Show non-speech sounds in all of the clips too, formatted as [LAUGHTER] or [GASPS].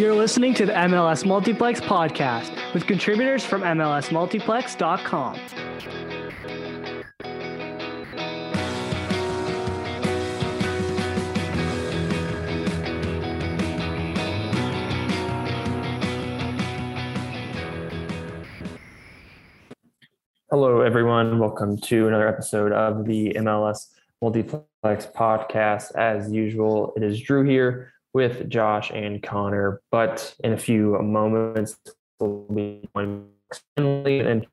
You're listening to the MLS Multiplex podcast with contributors from MLSMultiplex.com. Hello, everyone. Welcome to another episode of the MLS Multiplex podcast. As usual, it is Drew here with Josh and Connor, but in a few moments, we'll be and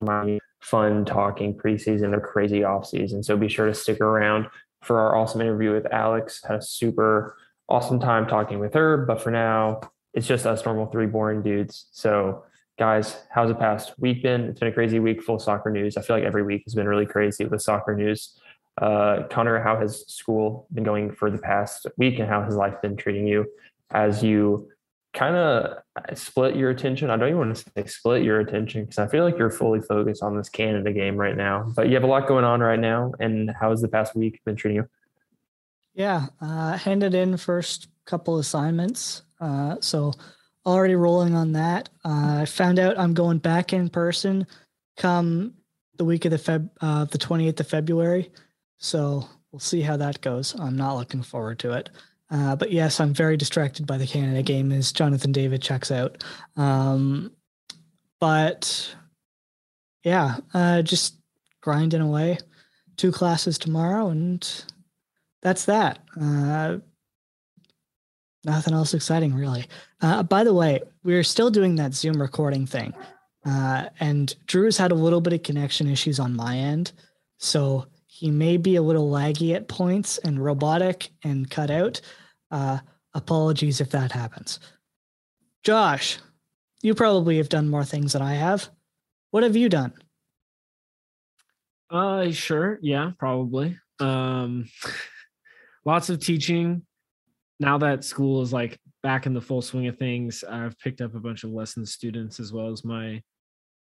my fun talking preseason or crazy offseason. So be sure to stick around for our awesome interview with Alex. Had a super awesome time talking with her, but for now, it's just us normal three boring dudes. So guys, how's the past week been? It's been a crazy week full soccer news. I feel like every week has been really crazy with soccer news. Uh, Connor, how has school been going for the past week and how has life been treating you as you kind of split your attention? I don't even want to say split your attention because I feel like you're fully focused on this Canada game right now, but you have a lot going on right now. And how has the past week been treating you? Yeah, uh, handed in first couple assignments. Uh, so already rolling on that. Uh, I found out I'm going back in person come the week of the Feb, uh, the 28th of February. So we'll see how that goes. I'm not looking forward to it. Uh, but yes, I'm very distracted by the Canada game as Jonathan David checks out. Um, but yeah, uh, just grinding away. Two classes tomorrow, and that's that. Uh, nothing else exciting, really. Uh, by the way, we're still doing that Zoom recording thing. Uh, and Drew's had a little bit of connection issues on my end. So he may be a little laggy at points and robotic and cut out. Uh, apologies if that happens. Josh, you probably have done more things than I have. What have you done? Uh, sure. Yeah, probably. Um, [LAUGHS] lots of teaching. Now that school is like back in the full swing of things, I've picked up a bunch of lessons students as well as my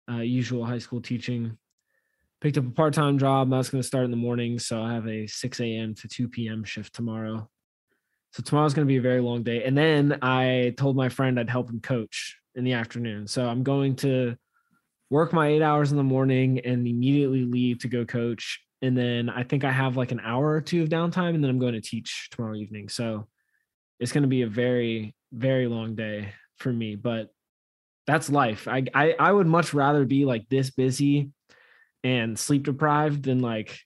uh, usual high school teaching picked up a part-time job. That's going to start in the morning, so I have a 6 a.m. to 2 p.m. shift tomorrow. So tomorrow's going to be a very long day. And then I told my friend I'd help him coach in the afternoon. So I'm going to work my eight hours in the morning and immediately leave to go coach. And then I think I have like an hour or two of downtime, and then I'm going to teach tomorrow evening. So it's going to be a very, very long day for me. But that's life. I, I I would much rather be like this busy and sleep deprived then like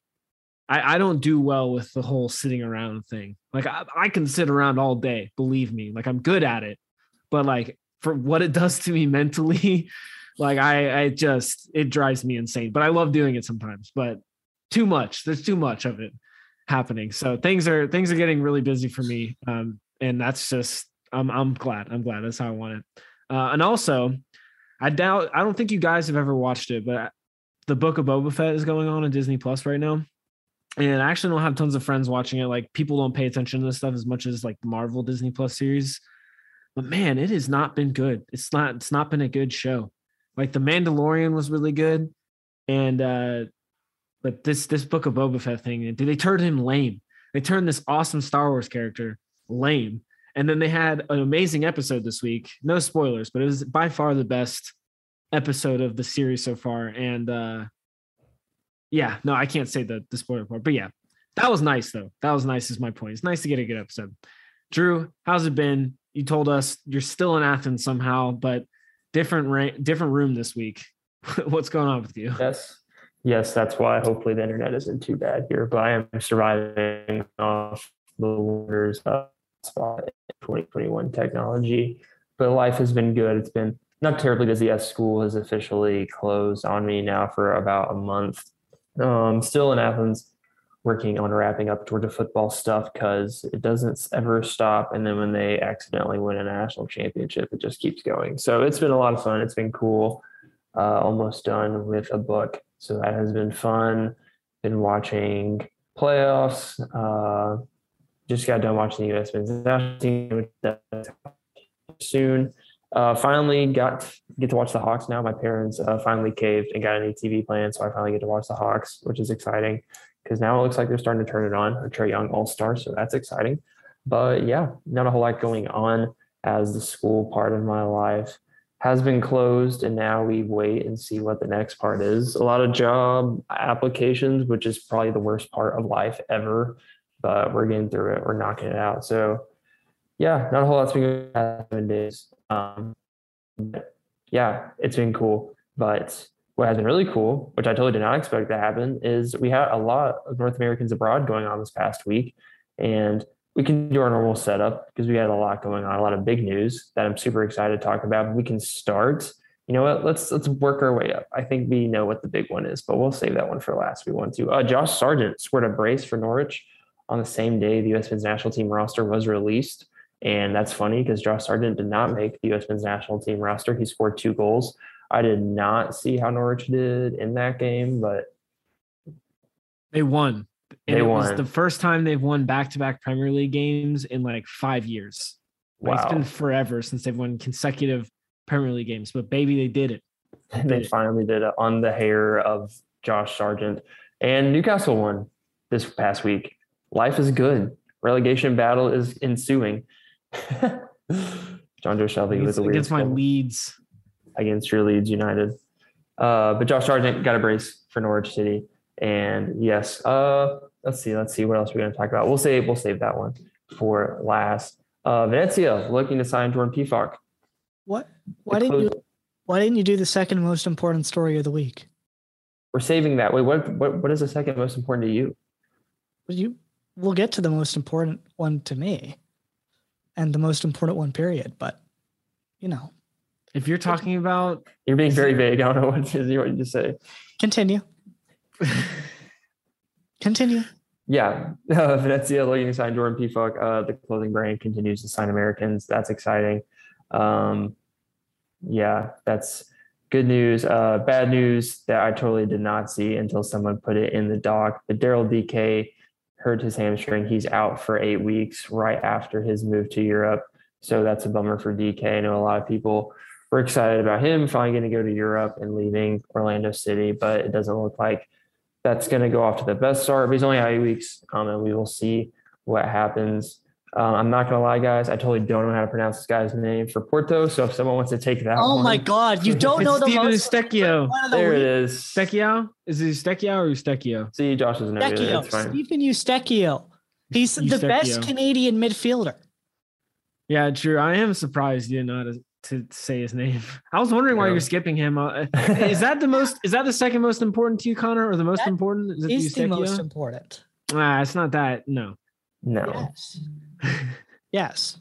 I, I don't do well with the whole sitting around thing. Like I, I can sit around all day, believe me. Like I'm good at it. But like for what it [LAUGHS] does to me mentally, [LAUGHS] like I I just it drives me insane. But I love doing it sometimes. But too much. There's too much of it happening. So things are things are getting really busy for me. Um, and that's just I'm I'm glad. I'm glad. That's how I want it. Uh, and also, I doubt I don't think you guys have ever watched it, but the Book of Boba Fett is going on in Disney Plus right now. And I actually don't have tons of friends watching it. Like people don't pay attention to this stuff as much as like the Marvel Disney Plus series. But man, it has not been good. It's not it's not been a good show. Like The Mandalorian was really good. And uh but this this Book of Boba Fett thing, they turned him lame. They turned this awesome Star Wars character lame. And then they had an amazing episode this week. No spoilers, but it was by far the best episode of the series so far. And uh yeah, no, I can't say the the spoiler part, but yeah, that was nice though. That was nice. Is my point. It's nice to get a good episode. Drew, how's it been? You told us you're still in Athens somehow, but different ra- different room this week. [LAUGHS] What's going on with you? Yes. Yes, that's why hopefully the internet isn't too bad here, but I am surviving off the wonders of spot 2021 technology. But life has been good. It's been not terribly busy as school has officially closed on me now for about a month. Um, still in Athens, working on wrapping up Georgia football stuff because it doesn't ever stop. And then when they accidentally win a national championship, it just keeps going. So it's been a lot of fun. It's been cool. Uh, almost done with a book. So that has been fun. Been watching playoffs. Uh, just got done watching the U.S. men's national team soon. Uh, finally got get to watch the Hawks now. My parents uh, finally caved and got a new TV plan, so I finally get to watch the Hawks, which is exciting because now it looks like they're starting to turn it on. Trae Young All Star, so that's exciting. But yeah, not a whole lot going on as the school part of my life has been closed, and now we wait and see what the next part is. A lot of job applications, which is probably the worst part of life ever, but we're getting through it. We're knocking it out. So yeah, not a whole lot's been going on seven days. Um, yeah, it's been cool. But what has been really cool, which I totally did not expect to happen, is we had a lot of North Americans abroad going on this past week. And we can do our normal setup because we had a lot going on, a lot of big news that I'm super excited to talk about. We can start. You know what? Let's let's work our way up. I think we know what the big one is, but we'll save that one for last. We want to. Uh, Josh Sargent scored a brace for Norwich on the same day the U.S. men's national team roster was released. And that's funny because Josh Sargent did not make the U.S. men's national team roster. He scored two goals. I did not see how Norwich did in that game, but they won. And They it was won. the first time they've won back to back Premier League games in like five years. Like, It's wow, been forever since they've won consecutive Premier League games, but baby, they did it. [LAUGHS] they finally did it on the hair of Josh Sargent. And Newcastle won this past week. Life is good. Relegation battle is ensuing. [LAUGHS] Jonjo Shelvey with Against, a weird against my skull. Leeds. against your Leeds United. Uh, but Josh Sargent got a brace for Norwich City, and yes, uh, let's see, let's see what else we're going to talk about. We'll save we'll save that one for last. Uh, Venezia looking to sign Jordan Pefok. What? Why didn't you? Why didn't you do the second most important story of the week? We're saving that. Wait, what what what is the second most important to you? You. We'll get to the most important one to me, and the most important one. Period. But, you know, If you're talking about You're being very vague. I don't know what it is you want to say. continue. [LAUGHS] Continue. Yeah, [LAUGHS] uh, Venezia looking to sign Jordan Pefok. Uh, the clothing brand continues to sign Americans. That's exciting. Um, yeah, that's good news. Uh, bad news that I totally did not see until someone put it in the doc. But Daryl Dike hurt his hamstring. He's out for eight weeks right after his move to Europe. So that's a bummer for Dike. I know a lot of people were excited about him finally going to go to Europe and leaving Orlando City, but it doesn't look like that's going to go off to the best start. But he's only eight weeks, um, and we will see what happens. Um, I'm not going to lie, guys. I totally don't know how to pronounce this guy's name for Porto. So if someone wants to take that, Oh one, my God! You [LAUGHS] don't know the Stephen most Eustáquio. one the there it week- is. Stecchio? Is it Stecchio or Eustáquio? See, Josh doesn't know. either. Eustáquio, It's fine. Stephen Eustáquio. He's the best Canadian midfielder. Yeah, true. I am surprised you didn't know how to, to say his name. [LAUGHS] I was wondering why you're skipping him. Uh, [LAUGHS] is that the most? Is that the second most important to you, Connor, or the most That important? Is it Is the Eustáquio? most important. Ah, it's not that. No, No. Yes. [LAUGHS] Yes.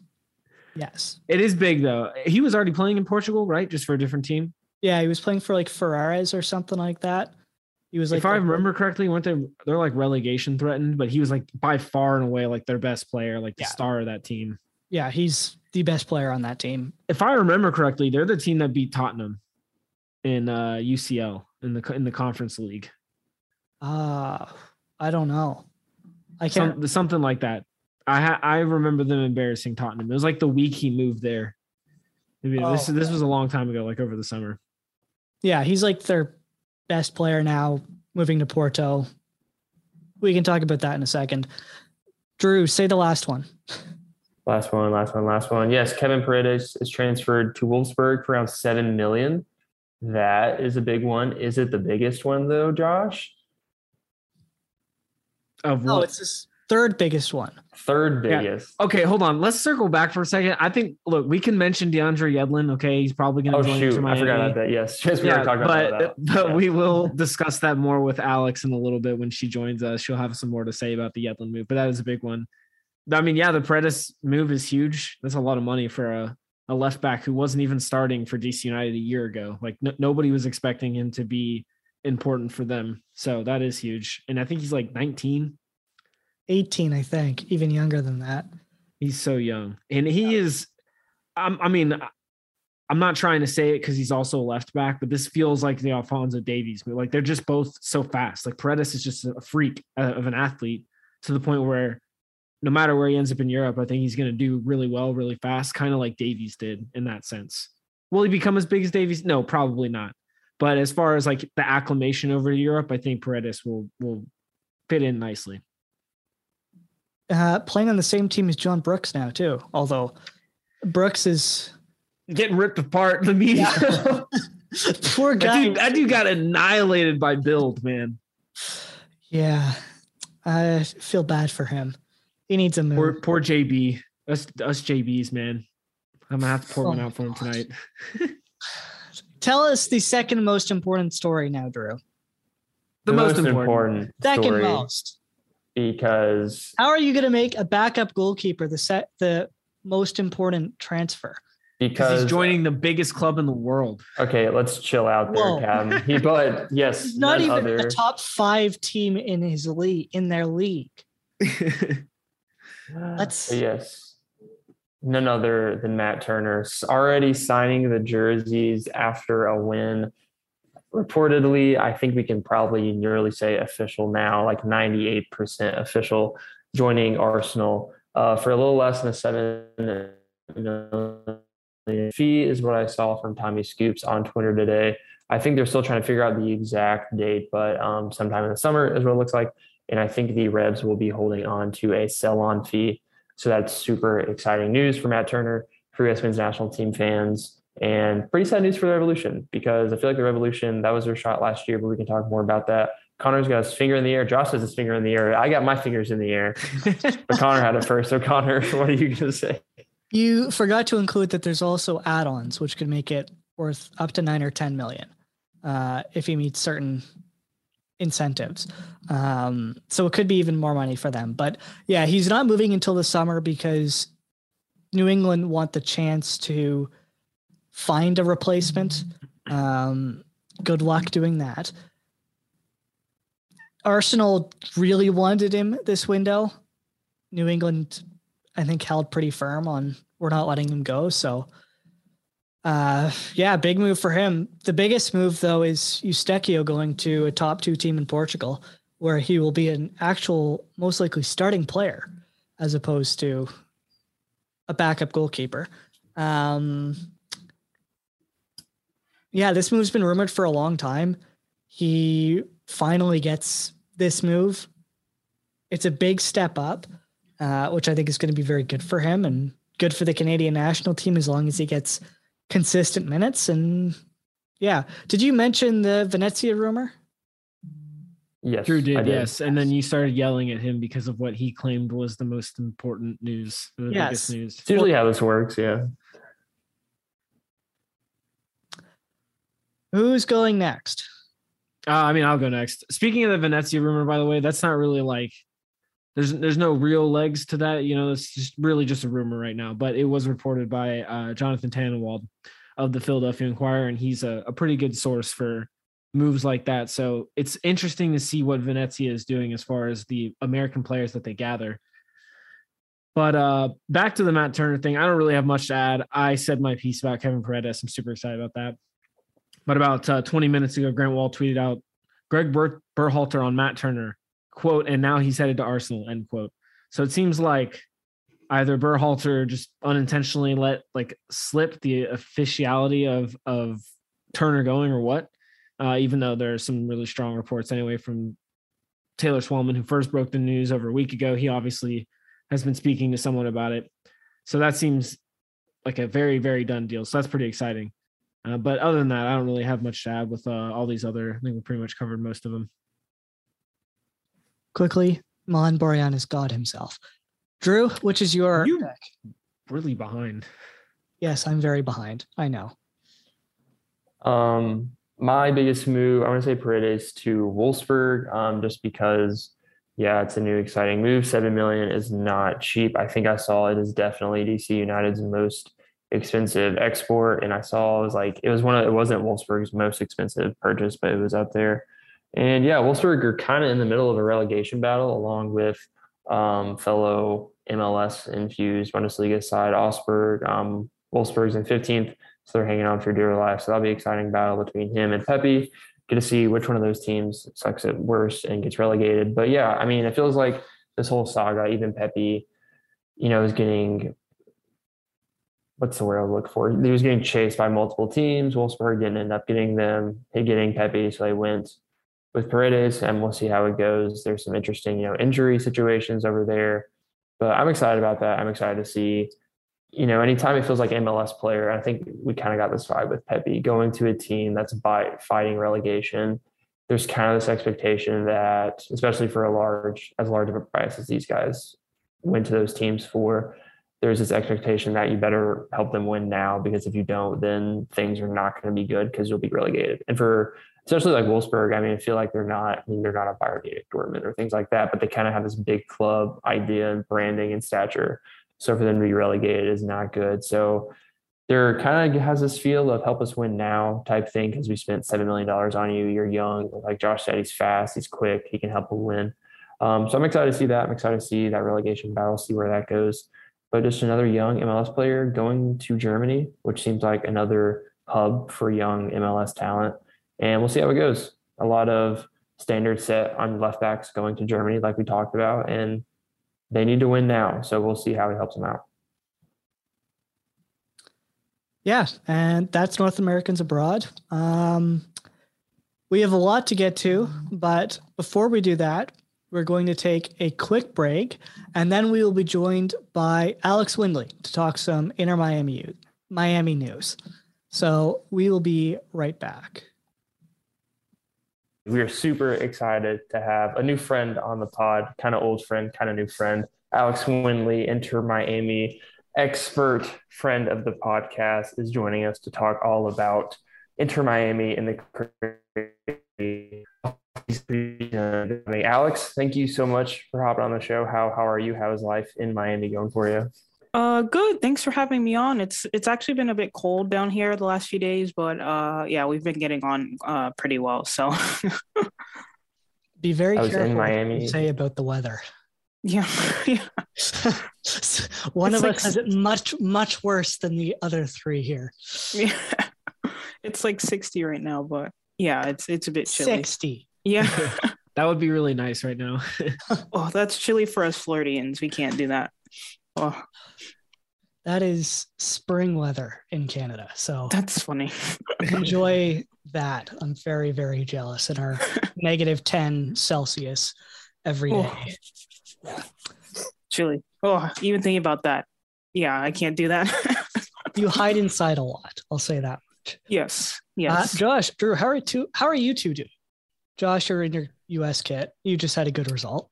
Yes. it is big though. He was already playing in Portugal, right? Just for a different team. Yeah, he was playing for like Ferraris or something like that. He was like if I remember correctly, weren't they? They're like relegation threatened, but he was like by far and away like their best player, like the Yeah. star of that team. Yeah, he's the best player on that team. If I remember correctly, they're the team that beat Tottenham in uh, UCL in the in the Conference League. Uh I don't know. I can't Some, something like that. I ha- I remember them embarrassing Tottenham. It was like the week he moved there. Maybe this Oh, this was a long time ago, like over the summer. Yeah, he's like their best player now, moving to Porto. We can talk about that in a second. Drew, say the last one. Last one, last one, last one. Yes, Kevin Paredes is transferred to Wolfsburg for around seven million. That is a big one. Is it the biggest one though, Josh? Of No, what? it's his third biggest one. Third Yeah. biggest. okay, hold on. Let's circle back for a second. I think look, we can mention DeAndre Yedlin. Okay, he's probably going to Oh join shoot, Inter I forgot about that. Yes, yes, we yeah, were talking but, about that. but Yeah. we will discuss that more with Alex in a little bit when she joins us. She'll have some more to say about the Yedlin move, but that is a big one. I mean, yeah, the Paredes move is huge. That's a lot of money for a, a left back who wasn't even starting for DC United a year ago. Like n- nobody was expecting him to be important for them. So that is huge. And I think he's like 19. 18, I think, even younger than that. He's so young, and he is. I'm, I mean, I'm not trying to say it because he's also left back, but this feels like the Alfonso Davies move. Like they're just both so fast. Like Paredes is just a freak of an athlete to the point where no matter where he ends up in Europe, I think he's going to do really well, really fast, kind of like Davies did in that sense. Will he become as big as Davies? No, probably not. But as far as like the acclimation over to Europe, I think Paredes will will fit in nicely. Uh, playing on the same team as John Brooks now, too. Although Brooks is Getting ripped apart the media. [LAUGHS] poor That guy. dude, that dude got annihilated by Bild, man. Yeah, I feel bad for him. He needs a move. Poor, poor JB. Us, us JBs, man. I'm gonna have to pour Oh one out for him God. tonight. [LAUGHS] Tell us the second most important story now, Drew. The, most, important. Second story most. Because How are you going to make a backup goalkeeper the set the most important transfer? because because he's joining the biggest club in the world. Okay, let's chill out there, Whoa. Cam. He, but [LAUGHS] yes, He's not even other. a top five team in his league in their league. [SIGHS] Let's- yes, none other than Matt Turner already signing the jerseys after a win. Reportedly, I think we can probably nearly say official now, like 98% official, joining Arsenal uh, for a little less than a seven million fee is what I saw from Tommy Scoops on Twitter today. I think they're still trying to figure out the exact date, but um, sometime in the summer is what it looks like. And I think the Revs will be holding on to a sell on fee. So that's super exciting news for Matt Turner, for US men's national team fans, and pretty sad news for the Revolution because I feel like the Revolution, that was their shot last year, but we can talk more about that. Connor's got his finger in the air. Josh has his finger in the air. I got my fingers in the air, [LAUGHS] but Connor had it first. So, Connor, [LAUGHS] what are you going to say? You forgot to include that there's also add-ons which could make it worth up to nine or ten million uh, if he meets certain incentives. Um, so it could be even more money for them. But yeah, he's not moving until the summer because New England want the chance to find a replacement. Um, good luck doing that. Arsenal really wanted him this window. New England, I think, held pretty firm on we're not letting him go. So, uh, yeah, big move for him. The biggest move, though, is Eustáquio going to a top two team in Portugal, where he will be an actual, most likely starting player, as opposed to a backup goalkeeper. Um, yeah, this move's been rumored for a long time. He finally gets this move. It's a big step up, uh, which I think is going to be very good for him and good for the Canadian national team as long as he gets consistent minutes. And yeah, did you mention the Venezia rumor? Yes. Drew I did, yes. And then you started yelling at him because of what he claimed was the most important news, the Yes. biggest news. It's usually how this works. Yeah. Who's going next? Uh, I mean, I'll go next. Speaking of the Venezia rumor, by the way, that's not really like there's there's no real legs to that. You know, it's just really just a rumor right now. But it was reported by uh, Jonathan Tannenwald of the Philadelphia Inquirer, and he's a, a pretty good source for moves like that. So it's interesting to see what Venezia is doing as far as the American players that they gather. But uh, back to the Matt Turner thing, I don't really have much to add. I said my piece about Kevin Paredes. I'm super excited about that. But about uh, 20 minutes ago, Grant Wahl tweeted out Greg Ber- Berhalter on Matt Turner, quote, and now he's headed to Arsenal, end quote. So it seems like either Berhalter just unintentionally let like slip the officiality of of Turner going or what, uh, even though there are some really strong reports anyway from Taylor Twellman, who first broke the news over a week ago. He obviously has been speaking to someone about it. So that seems like a very, very done deal. So that's pretty exciting. Uh, but other than that, I don't really have much to add with uh, all these other. I think we pretty much covered most of them. Quickly, Milan Borjan is God himself. Drew, which is your You- Really behind. Yes, I'm very behind. I know. Um, my biggest move, I want to say Paredes to Wolfsburg, um, just because, yeah, it's a new exciting move. Seven million is not cheap. I think I saw it is definitely DC United's most expensive export, and I saw it was like it was one of it wasn't Wolfsburg's most expensive purchase, but it was up there. And yeah, Wolfsburg are kind of in the middle of a relegation battle, along with um, fellow MLS infused Bundesliga side Augsburg. Um, Wolfsburg's in 15th, so they're hanging on for dear life. So that'll be an exciting battle between him and Pepi. Get to see which one of those teams sucks at worst and gets relegated. But yeah, I mean, it feels like this whole saga, even Pepi, you know, is getting what's the word I look for? He was getting chased by multiple teams. Wolfsburg didn't end up getting them, He getting Pepi, so they went with Paredes, and we'll see how it goes. There's some interesting, you know, injury situations over there, but I'm excited about that. I'm excited to see, you know, anytime it feels like MLS player. I think we kind of got this vibe with Pepi going to a team that's by fighting relegation. There's kind of this expectation that, especially for a large, as large of a price as these guys went to those teams for, there's this expectation that you better help them win now because if you don't, then things are not going to be good because you'll be relegated. And for especially like Wolfsburg, I mean, I feel like they're not, I mean, they're not a Bayern Munich, Dortmund or things like that, but they kind of have this big club idea and branding and stature. So for them to be relegated is not good. So there kind of has this feel of help us win now type thing because we spent $7 million on you. You're young. Like Josh said, he's fast, he's quick, he can help us win. Um, so I'm excited to see that. I'm excited to see that relegation battle, see where that goes. But just another young MLS player going to Germany, which seems like another hub for young MLS talent and we'll see how it goes. A lot of standards set on left backs going to Germany, like we talked about, and they need to win now. So we'll see how he helps them out. Yeah, and that's North Americans abroad. Um, we have a lot to get to, but before we do that, we're going to take a quick break, and then we will be joined by Alex Windley to talk some Inter Miami Miami news. So we will be right back. We are super excited to have a new friend on the pod, kind of old friend, kind of new friend, Alex Windley, Inter Miami expert friend of the podcast, is joining us to talk all about Inter Miami and the Alex, thank you so much for hopping on the show. How how are you? How is life in Miami going for you? Uh, good. Thanks for having me on. It's it's actually been a bit cold down here the last few days, but uh, yeah, we've been getting on uh pretty well. So be very I was in careful what you say about the weather. yeah, yeah. [LAUGHS] One It's of like us has it much much worse than the other three here. [LAUGHS] yeah. It's like sixty right now, but yeah, it's it's a bit chilly. Sixty. Yeah. [LAUGHS] That would be really nice right now. [LAUGHS] oh, that's chilly for us Floridians. We can't do that. Oh, That is spring weather in Canada. So that's funny. [LAUGHS] enjoy that. I'm very, very jealous in our negative 10 Celsius every oh. day. Oh. chilly. Oh, even thinking about that. Yeah, I can't do that. You hide inside a lot. I'll say that. Yes. Uh, Yes. Josh, Drew, how are two how are you two doing? Josh, you're in your US kit. You just had a good result.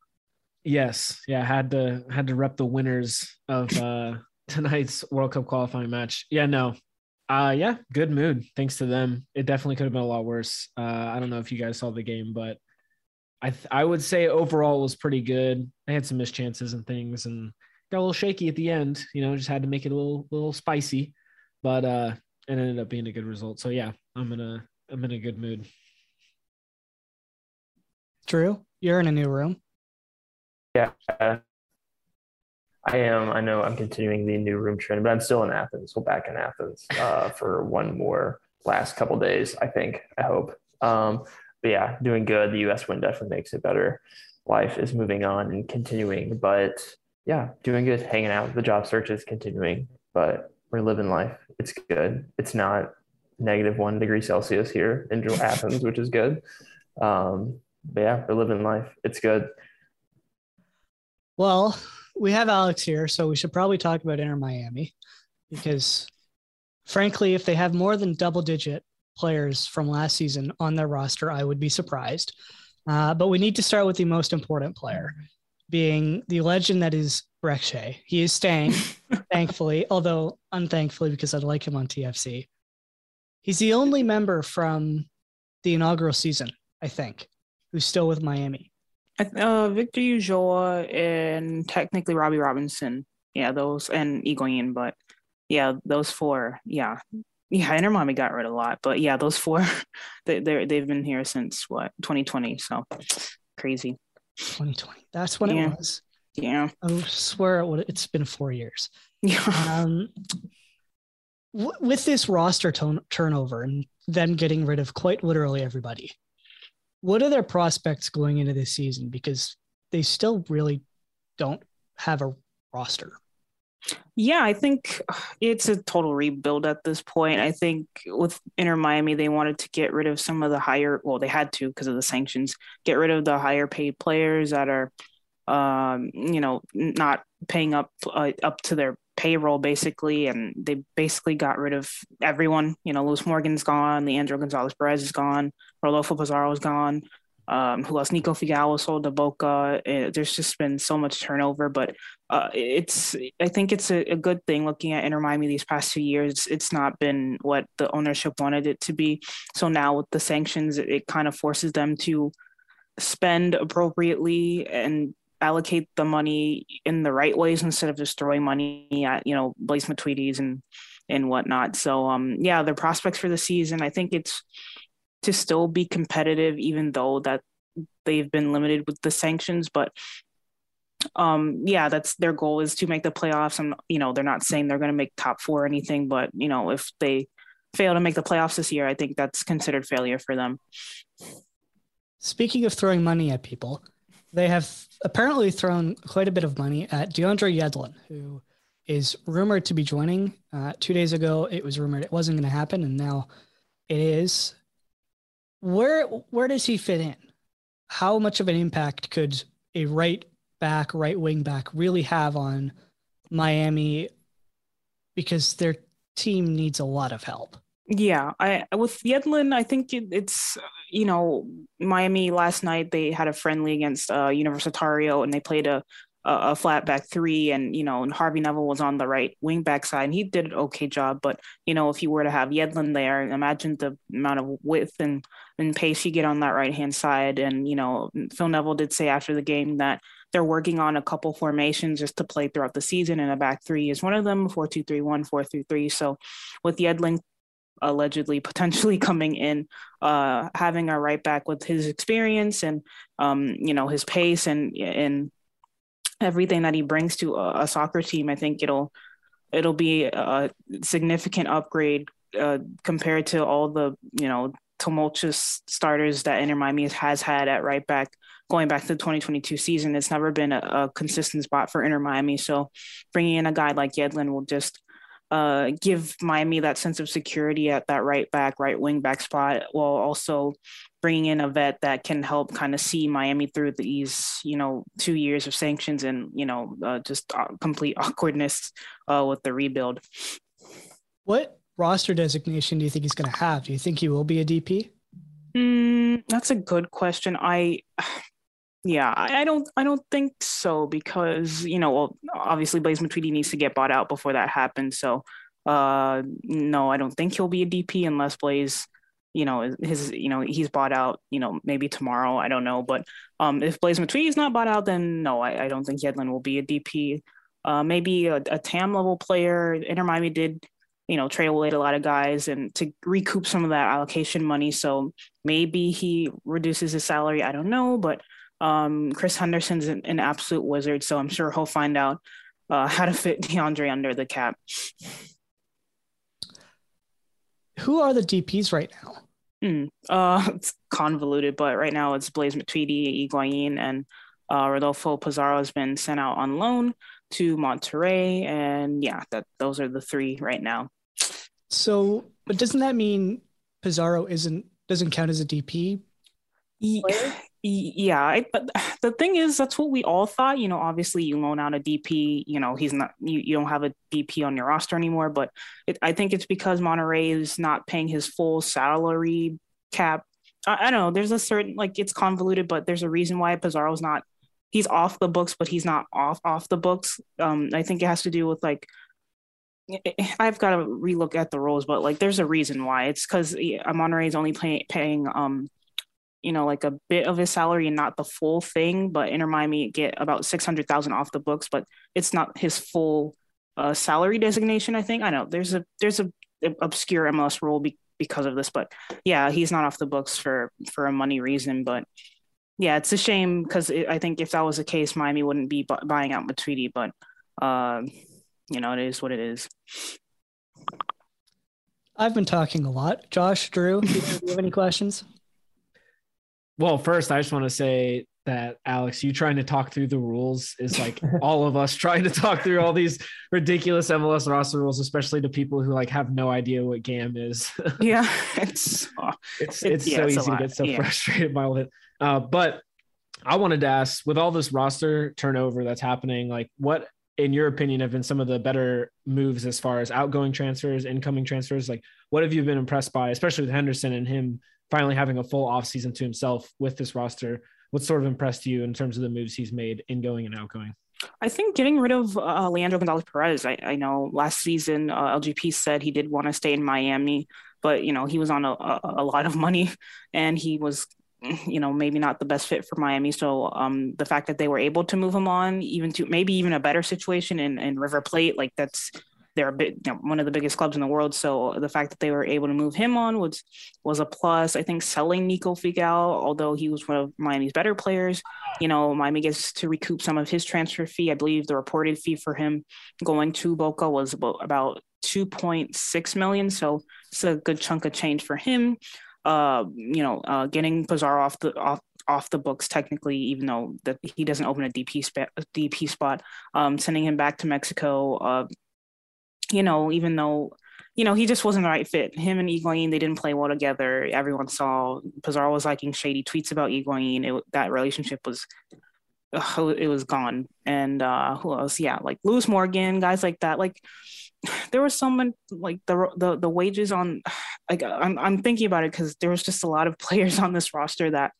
Yes, yeah, had to had to rep the winners of uh [LAUGHS] tonight's World Cup qualifying match. Yeah, no. Uh yeah, good mood. Thanks to them. It definitely could have been a lot worse. Uh I don't know if you guys saw the game, but I th- I would say overall it was pretty good. They had some missed chances and things and got a little shaky at the end, you know, just had to make it a little little spicy, but uh it ended up being a good result. So yeah, I'm in a I'm in a good mood. Drew, you're in a new room. Yeah. I am. I know I'm continuing the new room trend, but I'm still in Athens. We're back in Athens uh, for one more last couple days, I think. I hope. Um, but yeah, doing good. The US win definitely makes it better. Life is moving on and continuing, but yeah, doing good. Hanging out. The job search is continuing, but we're living life. It's good. It's not negative one degree Celsius here in Athens, which is good. Um, but yeah, we're living life. It's good. Well, we have Alex here, so we should probably talk about Inter Miami because, frankly, if they have more than double digit players from last season on their roster, I would be surprised. Uh, but we need to start with the most important player, being the legend that is Brek He is staying, [LAUGHS] thankfully, although unthankfully because I'd like him on TFC. He's the only member from the inaugural season, I think, who's still with Miami. Uh, Victor Ulloa and technically Robbie Robinson. Yeah, those and Higuain, but yeah, those four. Yeah, yeah. Inter Miami got rid of a lot, but yeah, those four. [LAUGHS] They they they've been here since what 2020. So crazy. 2020. That's when Yeah. it was. Yeah. I swear it would, it's been four years. Yeah. [LAUGHS] Um, w- with this roster ton- turnover and them getting rid of quite literally everybody, what are their prospects going into this season? Because they still really don't have a roster. Yeah, I think it's a total rebuild at this point. I think with Inter Miami, they wanted to get rid of some of the higher, well, they had to because of the sanctions, get rid of the higher paid players that are, um, you know, not paying up uh, up to their payroll basically, and they basically got rid of everyone. You know, Lewis Morgan's gone, Leandro Gonzalez Perez is gone, Rodolfo Pizarro is gone. Um, who else? Nico Figal sold to Boca. Uh, there's just been so much turnover, but uh, it's I think it's a, a good thing looking at Inter Miami these past two years. It's not been what the ownership wanted it to be. So now with the sanctions, it, it kind of forces them to spend appropriately and allocate the money in the right ways instead of just throwing money at you know Blaise Matuidis and and whatnot. So um yeah, the prospects for the season, I think it's to still be competitive, even though that they've been limited with the sanctions, but um yeah that's their goal is to make the playoffs and you know they're not saying they're going to make top four or anything but you know if they fail to make the playoffs this year i think that's considered failure for them Speaking of throwing money at people, they have apparently thrown quite a bit of money at DeAndre Yedlin, who is rumored to be joining. Uh, two days ago, it was rumored it wasn't going to happen, and now it is. Where where does he fit in? How much of an impact could a right back, right wing back really have on Miami? Because their team needs a lot of help. Yeah, I with Yedlin, I think it, it's you know Miami last night they had a friendly against uh, Universitario and they played a a, flat back three, and you know and Harvey Neville was on the right wing back side, and he did an okay job. But you know if you were to have Yedlin there, imagine the amount of width and and pace you get on that right hand side. And you know Phil Neville did say after the game that they're working on a couple formations just to play throughout the season, and a back three is one of them, four two three one, four three three. So with Yedlin allegedly potentially [LAUGHS] coming in uh having a right back with his experience and um you know his pace and and everything that he brings to a, a soccer team i think it'll it'll be a significant upgrade uh compared to all the you know tumultuous starters that Inter Miami has had at right back going back to the 2022 season. It's never been a, a consistent spot for Inter Miami. So bringing in a guy like Yedlin will just uh, give Miami that sense of security at that right back, right wing back spot, while also bringing in a vet that can help kind of see Miami through these, you know, two years of sanctions and you know uh, just complete [LAUGHS] awkwardness uh, with the rebuild. What roster designation do you think he's going to have? Do you think he will be a DP? Mm, that's a good question. I. Yeah, I, don't. I don't think so because you know, well, obviously Blaise Matuidi needs to get bought out before that happens. So, uh, no, I don't think he'll be a DP unless Blaise, you know, his, you know, he's bought out. You know, maybe tomorrow. I don't know, but um, if Blaise Matuidi is not bought out, then no, I, I don't think Yedlin will be a DP. Uh, maybe a, a TAM level player. Inter Miami did, you know, trade away a lot of guys and to recoup some of that allocation money. So maybe he reduces his salary. I don't know, but um, Chris Henderson's an, an, absolute wizard, so I'm sure he'll find out uh, how to fit [LAUGHS] DeAndre under the cap. Who are the DPs right now? Mm, uh, [LAUGHS] it's convoluted, but right now it's Blaise Matuidi, Higuain, and uh, Rodolfo Pizarro has been sent out on loan to Monterrey, and yeah, that those are the three right now. So, but doesn't that mean Pizarro isn't doesn't count as a DP? Player? Yeah, but [SIGHS] the thing is, that's what we all thought. You know, obviously, you loan out a DP. You know, he's not. You, you don't have a DP on your roster anymore. But it, I think it's because Monterrey is not paying his full salary cap. I, I, don't know. There's a certain like it's convoluted, but there's a reason why Pizarro's not. He's off the books, but he's not off off the books. Um, I think it has to do with like I've got to relook at the rules, but like there's a reason why. It's because Monterrey is only pay, paying um you know, like a bit of his salary and not the full thing. But Inter Miami get about six hundred thousand off the books, but it's not his full uh, salary designation. I think I know there's a there's a, a obscure MLS rule be, because of this, but yeah, he's not off the books for for a money reason. But yeah, it's a shame because I think if that was the case, Miami wouldn't be bu- buying out Matuidi. But uh, you know, it is what it is. I've been talking a lot. Josh, Drew, [LAUGHS] do you have any questions? Well, first, I just want to say that Alex, you trying to talk through the rules is like [LAUGHS] all of us trying to talk through all these ridiculous MLS roster rules, especially to people who like have no idea what GAM is. [LAUGHS] yeah, it's [LAUGHS] it's it's, yeah, so it's easy to get so yeah. frustrated by all it. Uh, but I wanted to ask, with all this roster turnover that's happening, like what, in your opinion, have been some of the better moves as far as outgoing transfers, incoming transfers? Like, what have you been impressed by, especially with Henderson and him finally having a full offseason to himself with this roster. What sort of impressed you in terms of the moves he's made in going and outgoing? I think getting rid of uh, Leandro Gonzalez Perez. I, I, know last season uh, LGP said he did want to stay in Miami, but you know he was on a, a, a, lot of money, and he was, you know, maybe not the best fit for Miami. So um, the fact that they were able to move him on, even to maybe even a better situation in, in River Plate, like that's they're a bit you know, one of the biggest clubs in the world. So the fact that they were able to move him on was was a plus. I think selling Nico Figal, although he was one of Miami's better players, you know, Miami gets to recoup some of his transfer fee. I believe the reported fee for him going to Boca was about about 2.6 million. So it's a good chunk of change for him. Uh, you know, uh, getting Pizarro off the off off the books technically, even though that he doesn't open a DP spot, DP spot. Um, sending him back to Mexico, uh, you know, even though, you know, he just wasn't the right fit. Him and Higuain, they didn't play well together. Everyone saw Pizarro was liking shady tweets about. It, that relationship was, it was gone. And uh, who else? Yeah, like Lewis Morgan, guys like that. Like [SIGHS] there was someone like the the the wages on. [SIGHS] Like I'm I'm thinking about it because there was just a lot of [LAUGHS] players on this roster that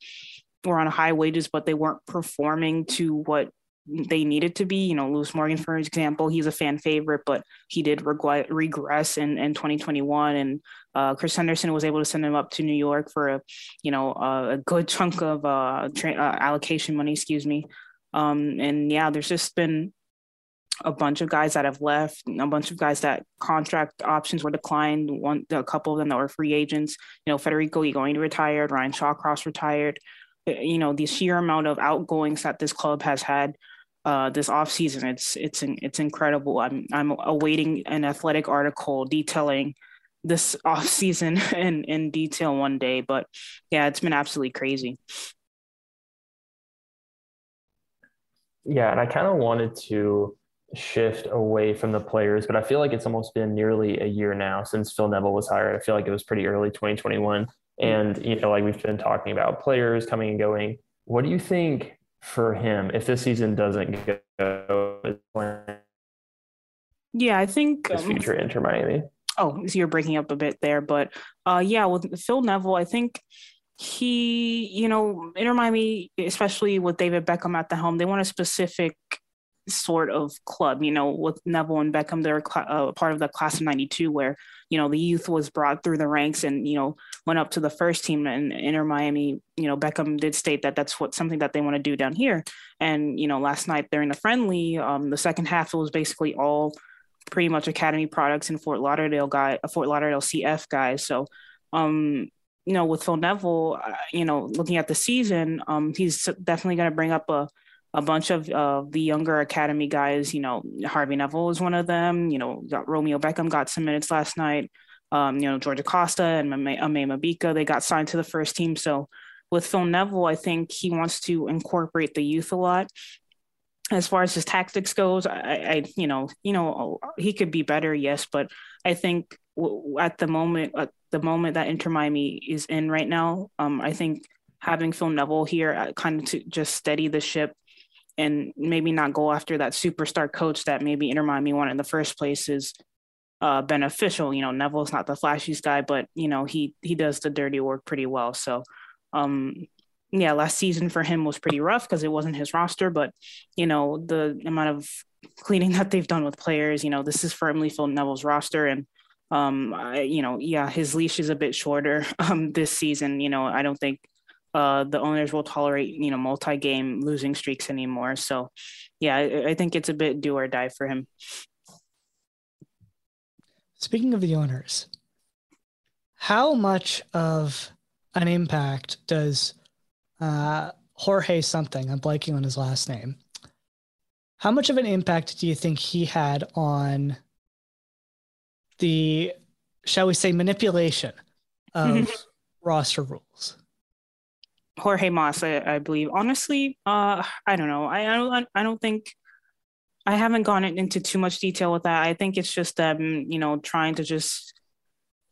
were on high wages, but they weren't performing to what they needed to be. You know, Lewis Morgan, for example, he's a fan favorite, but he did reg- regress in, in 2021. And uh, Chris Henderson was able to send him up to New York for a, you know, a good chunk of uh, tra- uh, allocation money, excuse me. Um, and yeah, there's just been a bunch of guys that have left, a bunch of guys that contract options were declined. One, a couple of them that were free agents. You know, Federico Higuain retired, Ryan Shawcross retired. You know, the sheer amount of outgoings that this club has had uh, this off season. It's it's it's incredible. I'm I'm awaiting an athletic article detailing this [LAUGHS] off season in in detail one day. But yeah, it's been absolutely crazy. Yeah, and I kind of wanted to shift away from the players, but I feel like it's almost been nearly a year now since Phil Neville was hired. I feel like it was pretty early 2021. And, you know, like we've been talking about players coming and going. What do you think for him. If this season doesn't go yeah i think his um, future inter miami oh so you're breaking up a bit there but uh yeah with phil neville i think he you know inter miami especially with david beckham at the helm they want a specific sort of club. You know, with Neville and Beckham, they're uh, part of the class of '92, where you know the youth was brought through the ranks and you know went up to the first team. And Inter Miami, you know, Beckham did state that that's what something that they want to do down here. And you know, last night during the friendly, um, the second half it was basically all pretty much academy products and Fort Lauderdale guy, uh, Fort Lauderdale CF guys. So. Um, you know, with Phil Neville, uh, you know, looking at the season, um, he's definitely going to bring up a a bunch of uh, the younger academy guys. You know, Harvey Neville is one of them. You know, Romeo Beckham got some minutes last night. Um, you know, George Acosta and Ame Mabika, they got signed to the first team. So with Phil Neville, I think he wants to incorporate the youth a lot. As far as his tactics goes, I, I you know, you know, he could be better, yes, but I think at the moment, at the moment that Inter Miami is in right now, um, I think having Phil Neville here uh, kind of to just steady the ship and maybe not go after that superstar coach that maybe Inter Miami wanted in the first place is uh, beneficial. You know, Neville's not the flashiest guy, but you know he he does the dirty work pretty well. So, um, yeah, last season for him was pretty rough because it wasn't his roster. But you know, the amount of cleaning [LAUGHS] that they've done with players, you know, this is firmly Phil Neville's roster, and um, I, you know, yeah, his leash is a bit shorter [LAUGHS] um this season. You know, I don't think uh, the owners will tolerate you know multi-game losing streaks anymore. So, yeah, I, I, think it's a bit do or die for him. Speaking of the owners, how much of an impact does uh, Jorge something? I'm blanking on his last name. How much of an impact do you think he had on the, shall we say, manipulation of [LAUGHS] roster rules? Jorge Mas, I, I believe. Honestly, uh, I don't know. I, I don't. I don't think. I haven't gone into too much detail with that. I think it's just them, you know, trying to just,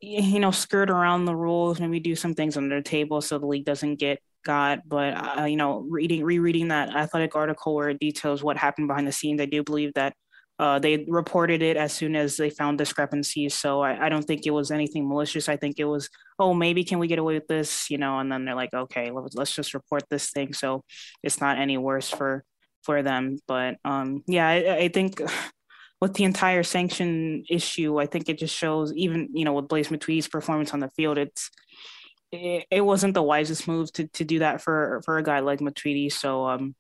you know, skirt around the rules. Maybe do some things under the table so the league doesn't get got. But uh, you know, reading, rereading that athletic article where it details what happened behind the scenes, I do believe that uh, they reported it as soon as they found discrepancies. So I, I, don't think it was anything malicious. I think it was, oh, maybe can we get away with this, you know? And then they're like, okay, let's, let's just report this thing, so it's not any worse for for them. But um, yeah, I, I think [LAUGHS] with the entire sanction issue, I think it just shows, even you know, with Blaise Matuidi's performance on the field, it's it, it wasn't the wisest move to to do that for for a guy like Matuidi. So um,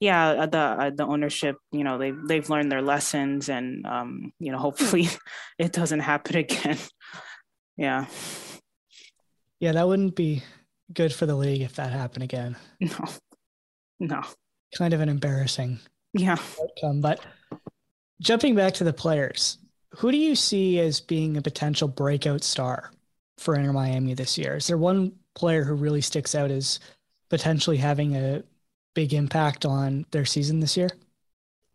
yeah, uh, the uh, the ownership, you know, they they've learned their lessons, and um, you know, hopefully, [LAUGHS] it doesn't happen again. [LAUGHS] yeah. Yeah, that wouldn't be good for the league if that happened again. [LAUGHS] No. No. Kind of an embarrassing yeah outcome. But jumping back to the players, who do you see as being a potential breakout star for Inter Miami this year? Is there one player who really sticks out as potentially having a big impact on their season this year?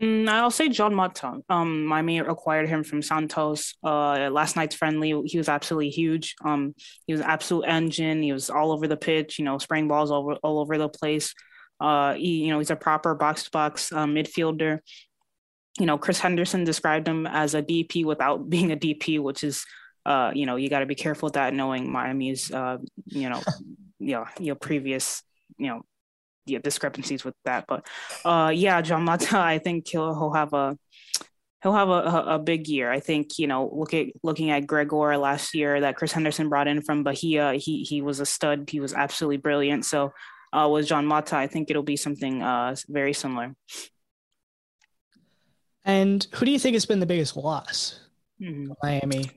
Mm, I'll say John Mota. Um, Miami acquired him from Santos. Uh, last night's friendly, he was absolutely huge. Um, he was an absolute engine. He was all over the pitch. You know, spraying balls all, over, all over the place. Uh, he, you know, he's a proper box to box midfielder. You know, Chris Henderson described him as a DP without [LAUGHS] being a DP, which is, uh, you know, you got to be careful with that, knowing Miami's, uh, you know, [LAUGHS] you know, your previous, you know, yeah, discrepancies with that. But uh, yeah, John Mota, [LAUGHS] I think he'll, he'll have a he'll have a, a, big year. I think you know, look at looking at Gregore last year that Chris Henderson brought in from Bahia. He he was a stud. He was absolutely brilliant. So uh, with Jean Mota, I think it'll be something uh, very similar. And who do you think has been the biggest loss mm-hmm. Miami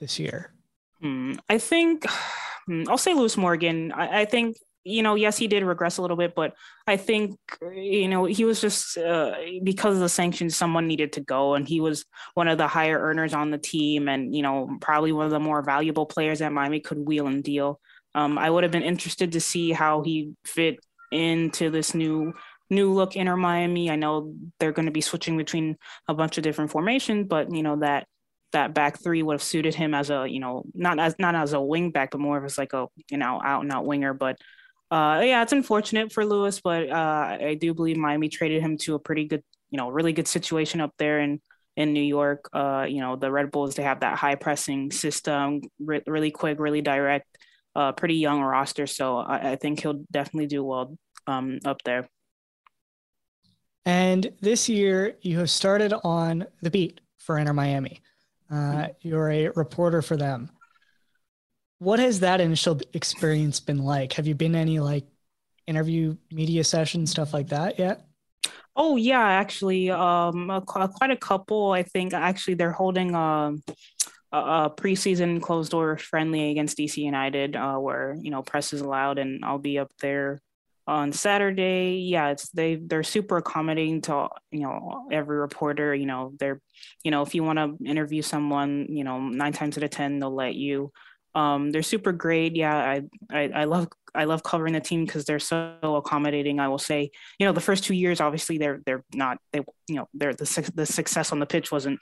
this year? Hmm. I think [SIGHS] hmm, I'll say Lewis Morgan. I, I, think you know, yes, he did regress a little bit, but I think, you know, he was just uh, because of the sanctions, someone needed to go. And he was one of the higher earners on the team and, you know, probably one of the more valuable players that Miami could wheel and deal. Um, I would have been interested to see how he fit into this new new look Inter Miami. I know they're going to be switching between a bunch of different formations, but you know that that back three would have suited him as a you know not as not as a wing back, but more of as like a you know out and out winger. But uh, yeah, it's unfortunate for Lewis, but uh, I do believe Miami traded him to a pretty good, you know, really good situation up there in in New York. Uh, you know, the Red Bulls they have that high pressing system, re- really quick, really direct, uh, pretty young roster. So I, I think he'll definitely do well um, up there. And this year, you have started on the beat for Inter Miami. Uh, mm-hmm. you're a reporter for them. What has that initial experience been like? Have you been any like interview media sessions, stuff like that yet? Oh yeah, actually, um, a, quite a couple. I think actually they're holding um, a, a preseason closed door friendly against DC United, uh, where you know press is allowed, and I'll be up there on Saturday. Yeah, it's they they're super accommodating to you know every reporter. You know they're you know if you want to interview someone, you know nine times out of ten they'll let you. Um, they're super great. Yeah, I, I, I love I love covering the team because they're so accommodating. I will say, you know, the first two years, obviously, they're they're not they you know they're the the success on the pitch wasn't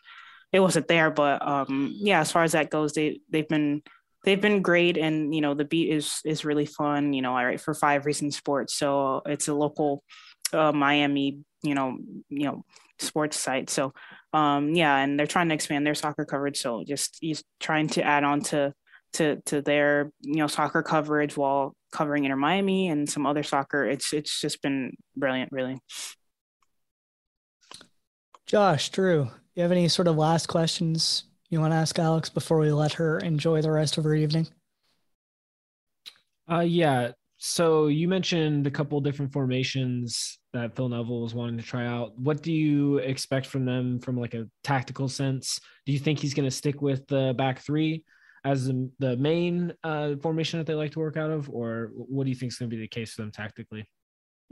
it wasn't there, but um, yeah, as far as that goes, they they've been they've been great, and you know the beat is is really fun. You know, I write for Five Reasons Sports, so it's a local uh, Miami, you know, you know, sports site. So, um, yeah, and they're trying to expand their soccer coverage. So just he's trying to add on to to to their you know soccer coverage while covering Inter Miami and some other soccer. It's it's just been brilliant, really. Josh, Drew, you have any sort of last questions you want to ask Alex before we let her enjoy the rest of her evening? Uh, yeah. So you mentioned a couple different formations that Phil Neville was wanting to try out. What do you expect from them from like a tactical sense? Do you think he's going to stick with the back three as the, the main uh, formation that they like to work out of, or what do you think is going to be the case for them tactically?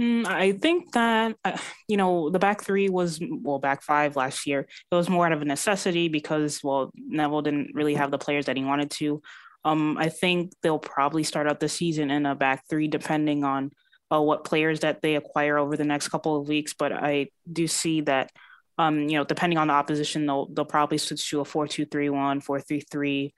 Mm, I think that uh, you know the back three was well back five last year. It was more out of a necessity because well Neville didn't really have the players that he wanted to. Um, I think they'll probably start out the season in a back three, depending on uh, what players that they acquire over the next couple of weeks. But I do see that um, you know depending on the opposition, they'll they'll probably switch to a four two three one, four three three.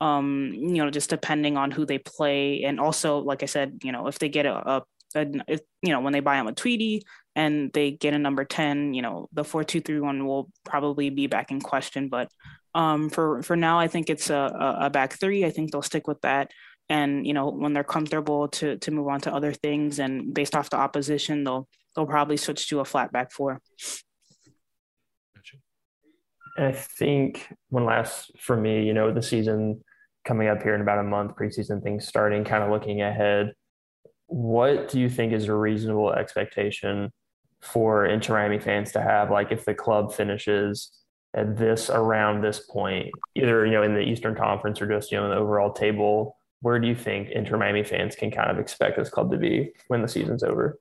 Um, you know, just depending on who they play, and also, like I said, you know, if they get a, a if, you know, when they buy Matuidi and they get a number 10, you know, the 4231 will probably be back in question. But um, for, for now, I think it's a, a back three. I think they'll stick with that. And, you know, when they're comfortable to, to move on to other things and based off the opposition, they'll, they'll probably switch to a flat back four. I think one last for me, you know, the season coming up here in about a month, preseason things starting, kind of looking ahead what do you think is a reasonable expectation for Inter Miami fans to have? Like if the club finishes at this around this point, either you know in the Eastern Conference or just you know in the overall table, where do you think Inter Miami fans can kind of expect this club to be when the season's over?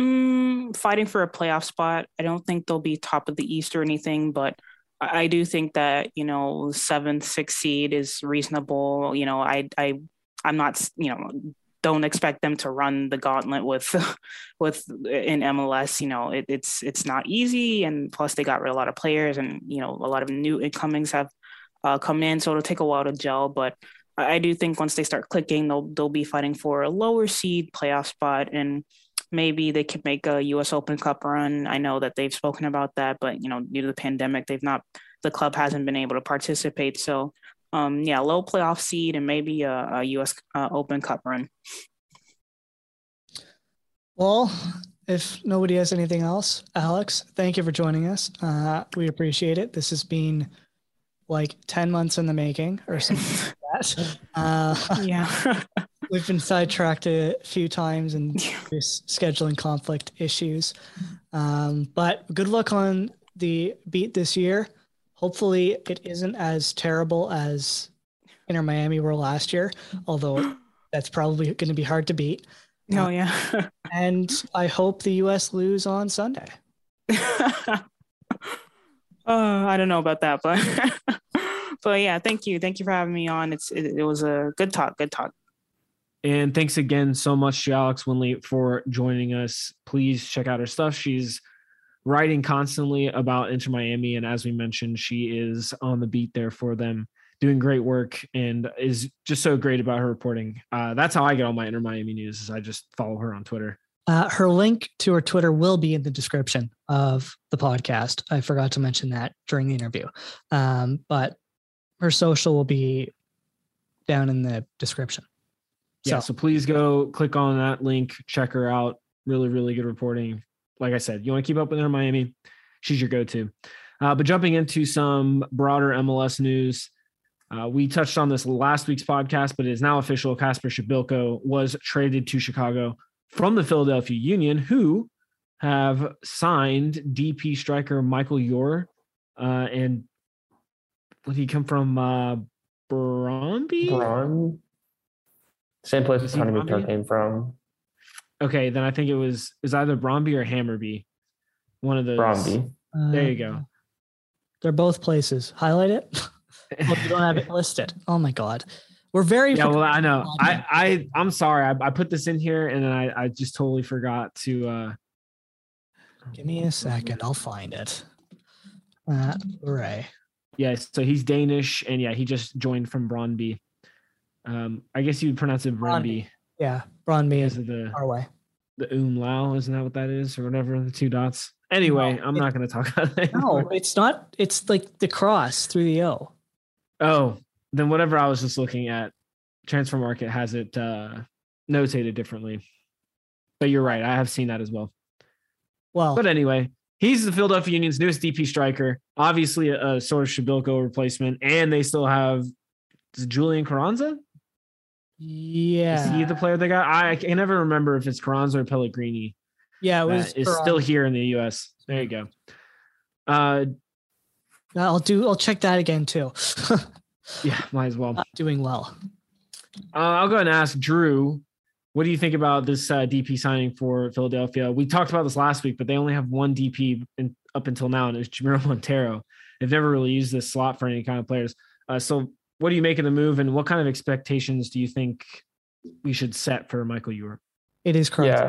Mm, fighting for a playoff spot. I don't think they'll be top of the East or anything, but I do think that you know seventh, sixth seed is reasonable. You know, I I I'm not you know don't expect them to run the gauntlet with [LAUGHS] with in MLS. You know, it, it's it's not easy, and plus they got rid of a lot of players, and you know a lot of new incomings have uh, come in, so it'll take a while to gel. But I, I do think once they start clicking, they'll they'll be fighting for a lower seed playoff spot, and maybe they could make a U.S. Open Cup run. I know that they've spoken about that, but you know due to the pandemic, they've not the club hasn't been able to participate. So um, yeah, low playoff seed and maybe a, a U.S. Uh, Open Cup run. Well, if nobody has anything else, Alex, thank you for joining us. Uh, we appreciate it. This has been like 10 months in the making or something [LAUGHS] that. [LAUGHS] Uh, yeah. [LAUGHS] we've been sidetracked a few times and scheduling conflict issues. Um, but good luck on the beat this year hopefully it isn't as terrible as Inter Miami were last year, although [GASPS] that's probably going to be hard to beat. Oh yeah. [LAUGHS] and I hope the US lose on Sunday. uh, I don't know about that, but but yeah, thank you. Thank you for having me on. It's it, it was a good talk, good talk. And thanks again so much to Alex Windley for joining us. Please check out her stuff. She's writing constantly about Inter Miami. And as we mentioned, she is on the beat there for them, doing great work and is just so great about her reporting. Uh, that's how I get all my Inter Miami news is I just follow her on Twitter. Uh, her link to her Twitter will be in the description of the podcast. I forgot to mention that during the interview. Um, but her social will be down in the description. Yeah, so. so please go click on that link, check her out. Really, really good reporting like I said, you want to keep up with her in Miami, she's your go-to. Uh, but jumping into some broader MLS news, uh, we touched on this last week's podcast, but it is now official. Casper Przybyłko was traded to Chicago from the Philadelphia Union, who have signed DP striker Mikael Uhre. Uh, and did he come from? Uh, Brøndby? Braun. Same place Tony McCoy came from. Okay, then I think it was is either Brøndby or Hammarby. One of those. Brøndby. Uh, there you go. They're both places. Highlight it. [LAUGHS] well, you don't have it listed. Oh my god. We're very yeah. Well, I know. I I I'm sorry. I, I put this in here and then I I just totally forgot to. uh Give me a second. I'll find it. Uh, Ray. Yeah. So he's Danish and yeah, he just joined from Brøndby. Um, I guess you'd pronounce it Brøndby. Yeah, Brøndby is the our way. the umlau, isn't that what that is, or whatever? The two dots. Anyway, No, I'm it- not going to talk about that. No, it's not. It's like the cross through the O. Oh, then whatever I was just looking at, Transfermarkt has it uh, notated differently. But you're right. I have seen that as well. Well, But anyway, he's the Philadelphia Union's newest DP striker. Obviously, a, a sort of Przybyłko replacement, and they still have Julian Carranza. yeah, Is he the player they got? I, I can never remember if it's Carranza or Pellegrini. yeah, it was. is still here in the U.S. There you go. Uh, I'll do. I'll check that again too. [LAUGHS] yeah, might as well. Not doing well. Uh, I'll go ahead and ask Drew. What do you think about this uh, DP signing for Philadelphia? We talked about this last week, but they only have one DP in, up until now, and it's Jamiro [LAUGHS] Monteiro. They've never really used this slot for any kind of players. Uh, so, what do you make of the move, and what kind of expectations do you think we should set for Mikael Uhre? It is correct.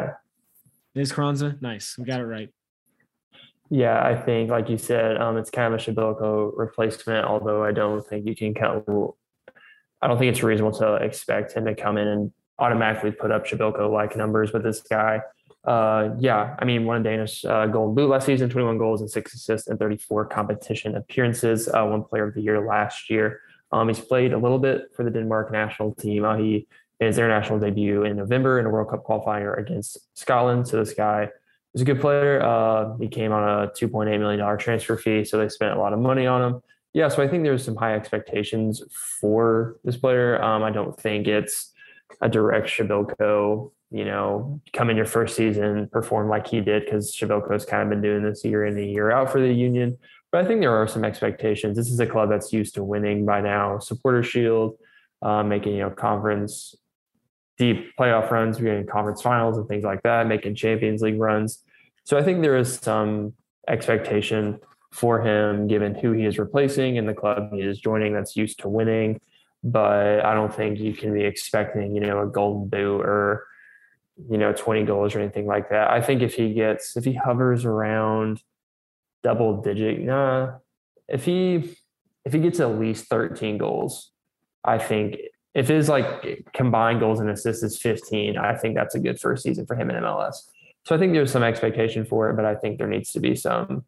Yeah, Is Carranza nice? We got it right. Yeah, I think, like you said, um, it's kind of a Przybyłko replacement. Although I don't think you can count. I don't think it's reasonable to expect him to come in and automatically put up Przybyłko like numbers with this guy. Uh, yeah, I mean, one a Danish uh, Golden Boot last season, 21 goals and six assists and 34 competition appearances. Uh, one Player of the Year last year. Um, he's played a little bit for the Denmark national team. Uh, he his international debut in November in a World Cup qualifier against Scotland. So this guy was a good player. Uh, he came on a $2.8 million transfer fee, so they spent a lot of money on him. Yeah, so I think there's some high expectations for this player. Um, I don't think it's a direct Przybyłko, you know, come in your first season, perform like he did, because Przybyłko's kind of been doing this year in and year out for the Union. But I think there are some expectations. This is a club that's used to winning by now, supporter shield, uh, making, you know, conference deep playoff runs, we're getting conference finals and things like that, making Champions League runs. So I think there is some expectation for him given who he is replacing and the club he is joining that's used to winning. But I don't think you can be expecting, you know, a golden boot or, you know, 20 goals or anything like that. I think if he gets, if he hovers around double digit, nah, if he, if he gets at least 13 goals, I think if his like combined goals and assists is 15, I think that's a good first season for him in MLS. So I think there's some expectation for it, but I think there needs to be some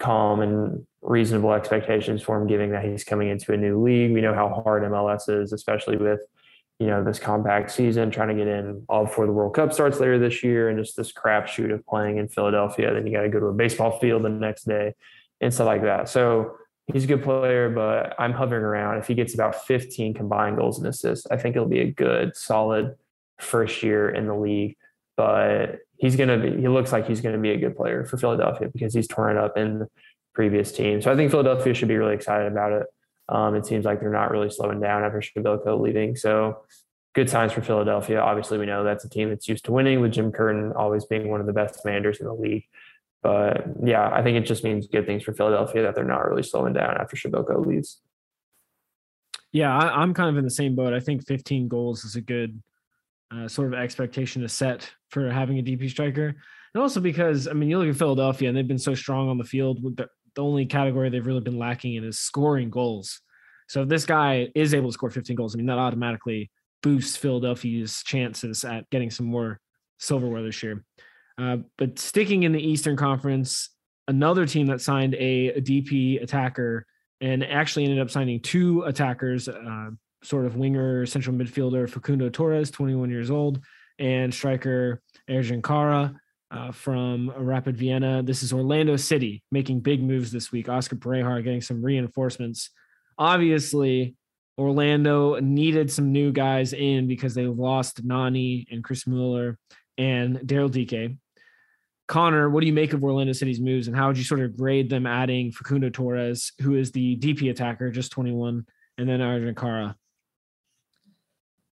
calm and reasonable expectations for him, given that he's coming into a new league. We know how hard MLS is, especially with you know this compact season, trying to get in all before the World Cup starts later this year, and just this crapshoot of playing in Philadelphia. Then you got to go to a baseball field the next day and stuff like that. So he's a good player, but I'm hovering around. If he gets about 15 combined goals and assists, I think it'll be a good, solid first year in the league. But he's going to be, he looks like he's going to be a good player for Philadelphia because he's torn it up in previous team. So I think Philadelphia should be really excited about it. Um, it seems like they're not really slowing down after Przybyłko leaving. So good signs for Philadelphia. Obviously, we know that's a team that's used to winning with Jim Curtin always being one of the best managers in the league. But yeah, I think it just means good things for Philadelphia that they're not really slowing down after Przybyłko leaves. Yeah, I, I'm kind of in the same boat. I think 15 goals is a good uh, sort of expectation to set for having a DP striker. And also because, I mean, you look at Philadelphia and they've been so strong on the field. The, the only category they've really been lacking in is scoring goals. So if this guy is able to score 15 goals, I mean, that automatically boosts Philadelphia's chances at getting some more silverware this year. Uh, but sticking in the Eastern Conference, another team that signed a, a DP attacker and actually ended up signing two attackers, uh, sort of winger, central midfielder Facundo Torres, 21 years old, and striker Ercan Kara uh, from Rapid Vienna. This is Orlando City making big moves this week. Oscar Pareja getting some reinforcements. Obviously, Orlando needed some new guys in because they lost Nani and Chris Mueller and Daryl Dike. Connor, what do you make of Orlando City's moves and how would you sort of grade them adding Facundo Torres, who is the DP attacker, just 21, and then Ercan Kara?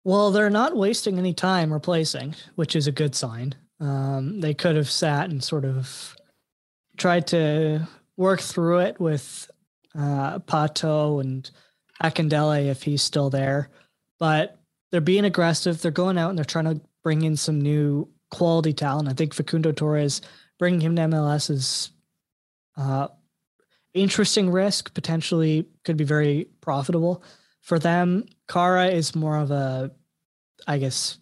Well, they're not wasting any time replacing, which is a good sign. Um, they could have sat and sort of tried to work through it with uh, Pato and Akindele if he's still there, but they're being aggressive. They're going out and they're trying to bring in some new quality talent. I think Facundo Torres bringing him to MLS is uh, interesting risk. Potentially could be very profitable. For them, Kara is more of a, I guess,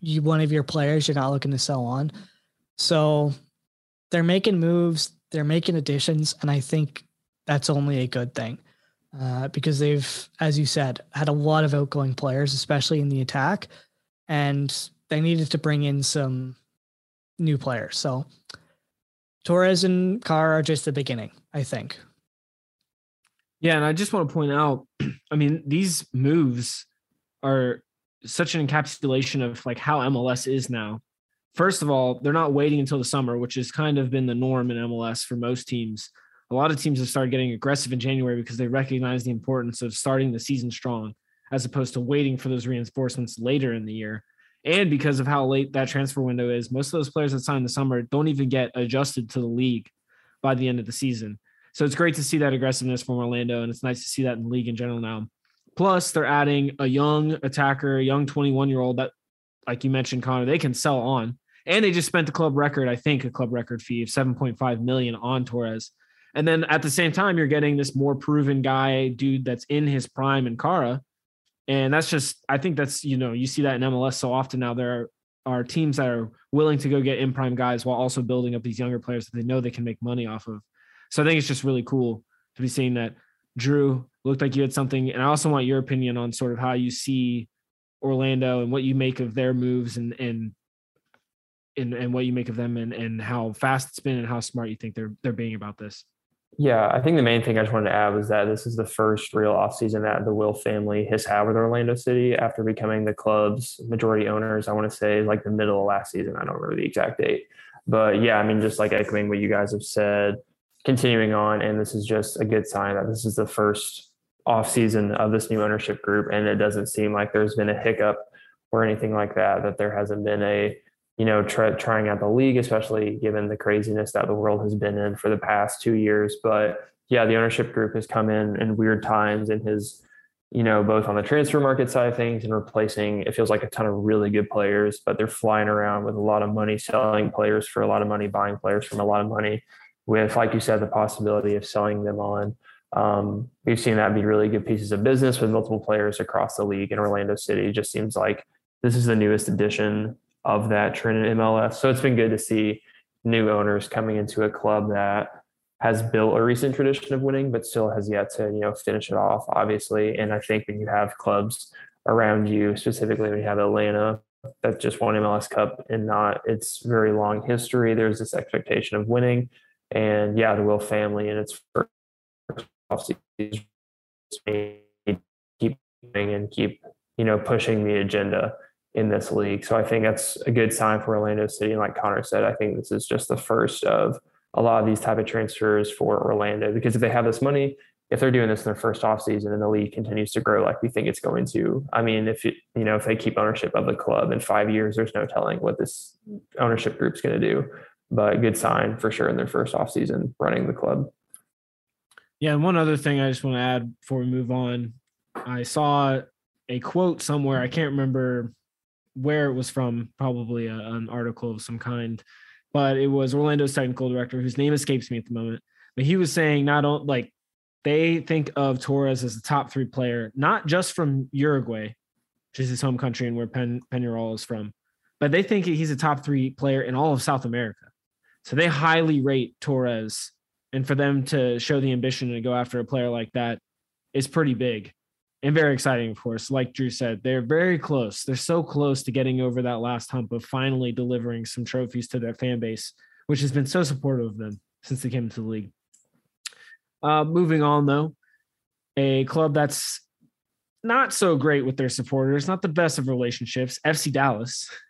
you one of your players you're not looking to sell on. So they're making moves, they're making additions, and I think that's only a good thing uh, because they've, as you said, had a lot of outgoing players, especially in the attack, and they needed to bring in some new players. So Torres and Carr are just the beginning, I think. Yeah, and I just want to point out, [CLEARS THROAT] I mean, these moves are such an encapsulation of like how MLS is now. First of all, they're not waiting until the summer, which has kind of been the norm in MLS for most teams. A lot of teams have started getting aggressive in January because they recognize the importance of starting the season strong as opposed to waiting for those reinforcements later in the year. And because of how late that transfer window is, most of those players that sign the summer don't even get adjusted to the league by the end of the season. So it's great to see that aggressiveness from Orlando, and it's nice to see that in the league in general now. Plus, they're adding a young attacker, a young 21 year old that, like you mentioned, Connor, they can sell on. And they just spent the club record, I think, a club record fee of 7.5 million on Torres. And then at the same time, you're getting this more proven guy, dude that's in his prime in Kara. And that's just, I think that's, you know, you see that in MLS so often now. There are teams that are willing to go get in prime guys while also building up these younger players that they know they can make money off of. So I think it's just really cool to be seeing that. Drew looked like you had something, and I also want your opinion on sort of how you see Orlando and what you make of their moves and and and, and what you make of them and, and how fast it's been and how smart you think they're they're being about this. Yeah, I think the main thing I just wanted to add was that this is the first real offseason that the Wilf family has had with Orlando City after becoming the club's majority owners. I want to say like the middle of last season. I don't remember the exact date. But yeah, I mean, just like echoing what you guys have said, continuing on, and this is just a good sign that this is the first off season of this new ownership group, and it doesn't seem like there's been a hiccup or anything like that. That there hasn't been a you know try, trying out the league, especially given the craziness that the world has been in for the past two years. But yeah, the ownership group has come in in weird times and has you know, both on the transfer market side of things and replacing, it feels like a ton of really good players, but they're flying around with a lot of money, selling players for a lot of money, buying players from a lot of money with, like you said, the possibility of selling them on. Um, we've seen that be really good pieces of business with multiple players across the league in Orlando City. It just seems like this is the newest edition of that trend in MLS. So it's been good to see new owners coming into a club that has built a recent tradition of winning, but still has yet to, you know, finish it off, obviously. And I think when you have clubs around you, specifically when you have Atlanta that just won MLS Cup and not its very long history, there's this expectation of winning and yeah, the Wilf family and its first offseason keep and keep you know pushing the agenda in this league. So I think that's a good sign for Orlando City. And like Connor said, I think this is just the first of a lot of these type of transfers for Orlando because if they have this money, if they're doing this in their first offseason and the league continues to grow like we think it's going to, I mean, if you, you know, if they keep ownership of the club in five years, there's no telling what this ownership group's going to do but a good sign for sure in their first off season running the club. Yeah, and one other thing I just want to add before we move on, I saw a quote somewhere. I can't remember where it was from, probably a, an article of some kind, but it was Orlando's technical director, whose name escapes me at the moment. But he was saying not only like they think of Torres as a top three player, not just from Uruguay, which is his home country and where Pen Peñarol is from, but they think he's a top three player in all of South America. So they highly rate Torres. And for them to show the ambition to go after a player like that is pretty big and very exciting, of course. Like Drew said, they're very close. They're so close to getting over that last hump of finally delivering some trophies to their fan base, which has been so supportive of them since they came into the league. Uh, moving on, though, a club that's not so great with their supporters, not the best of relationships, FC Dallas. [LAUGHS]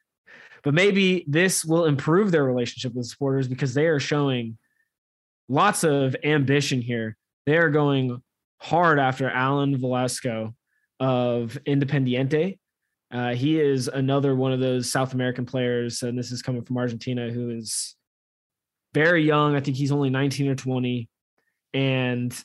But maybe this will improve their relationship with supporters because they are showing lots of ambition here. They are going hard after Alan Velasco of Independiente. Uh, he is another one of those South American players, and this is coming from Argentina, who is very young. I think he's only 19 or 20. And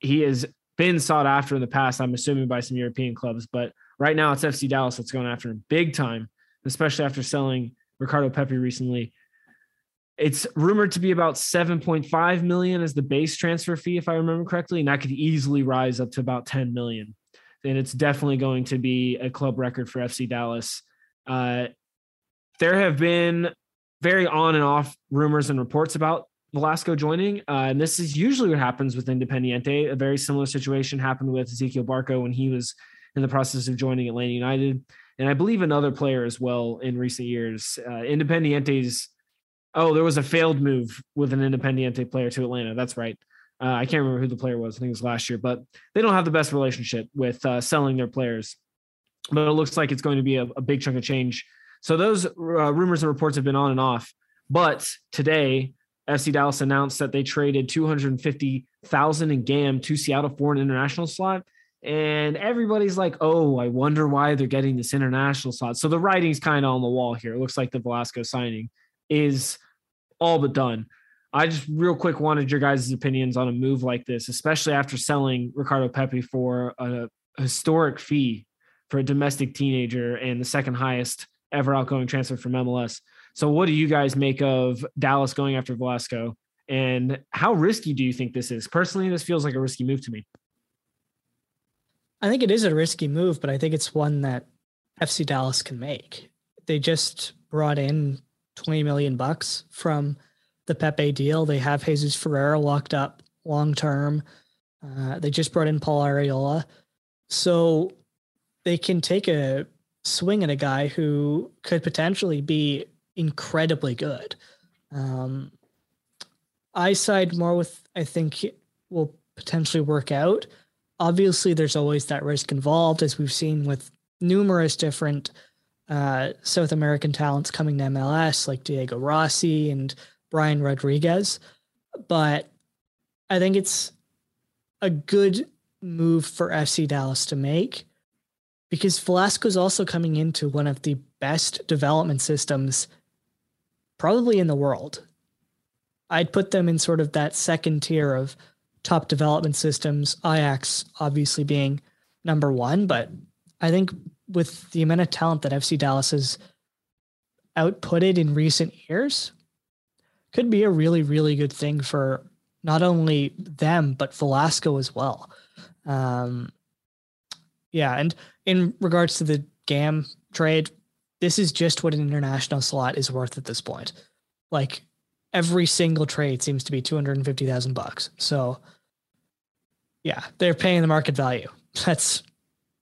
he has been sought after in the past, I'm assuming by some European clubs. But right now it's FC Dallas that's going after him big time especially after selling Ricardo Pepi recently. it's rumored to be about 7.5 million as the base transfer fee, if I remember correctly, and that could easily rise up to about 10 million. And it's definitely going to be a club record for FC Dallas. Uh, there have been very on and off rumors and reports about Velasco joining. Uh, and this is usually what happens with Independiente. A very similar situation happened with Ezequiel Barco when he was in the process of joining Atlanta United. And I believe another player as well in recent years. Uh, Independiente's Oh, there was a failed move with an Independiente player to Atlanta. That's right. Uh, I can't remember who the player was. I think it was last year, but they don't have the best relationship with uh, selling their players. But it looks like it's going to be a, a big chunk of change. So those uh, rumors and reports have been on and off. But today, FC Dallas announced that they traded 250,000 in GAM to Seattle for an international slot. And everybody's like, oh, I wonder why they're getting this international slot. So the writing's kind of on the wall here. It looks like the Velasco signing is all but done. I just real quick wanted your guys' opinions on a move like this, especially after selling Ricardo Pepi for a historic fee for a domestic teenager and the second highest ever outgoing transfer from MLS. So, what do you guys make of Dallas going after Velasco? And how risky do you think this is? Personally, this feels like a risky move to me. I think it is a risky move, but I think it's one that FC Dallas can make. They just brought in 20 million bucks from the Pepi deal. They have Jesus Ferreira locked up long term. Uh, they just brought in Paul Arriola. So they can take a swing at a guy who could potentially be incredibly good. Um, I side more with, I think, will potentially work out. Obviously, there's always that risk involved, as we've seen with numerous different uh, South American talents coming to MLS like Diego Rossi and Brian Rodriguez. But I think it's a good move for FC Dallas to make because Velasco is also coming into one of the best development systems probably in the world. I'd put them in sort of that second tier of top development systems, Ajax obviously being number one, but I think with the amount of talent that FC Dallas has outputted in recent years, could be a really, really good thing for not only them, but Velasco as well. Um, yeah. And in regards to the GAM trade, this is just what an international slot is worth at this point. Like every single trade seems to be 250,000 bucks. So yeah, they're paying the market value. [LAUGHS] That's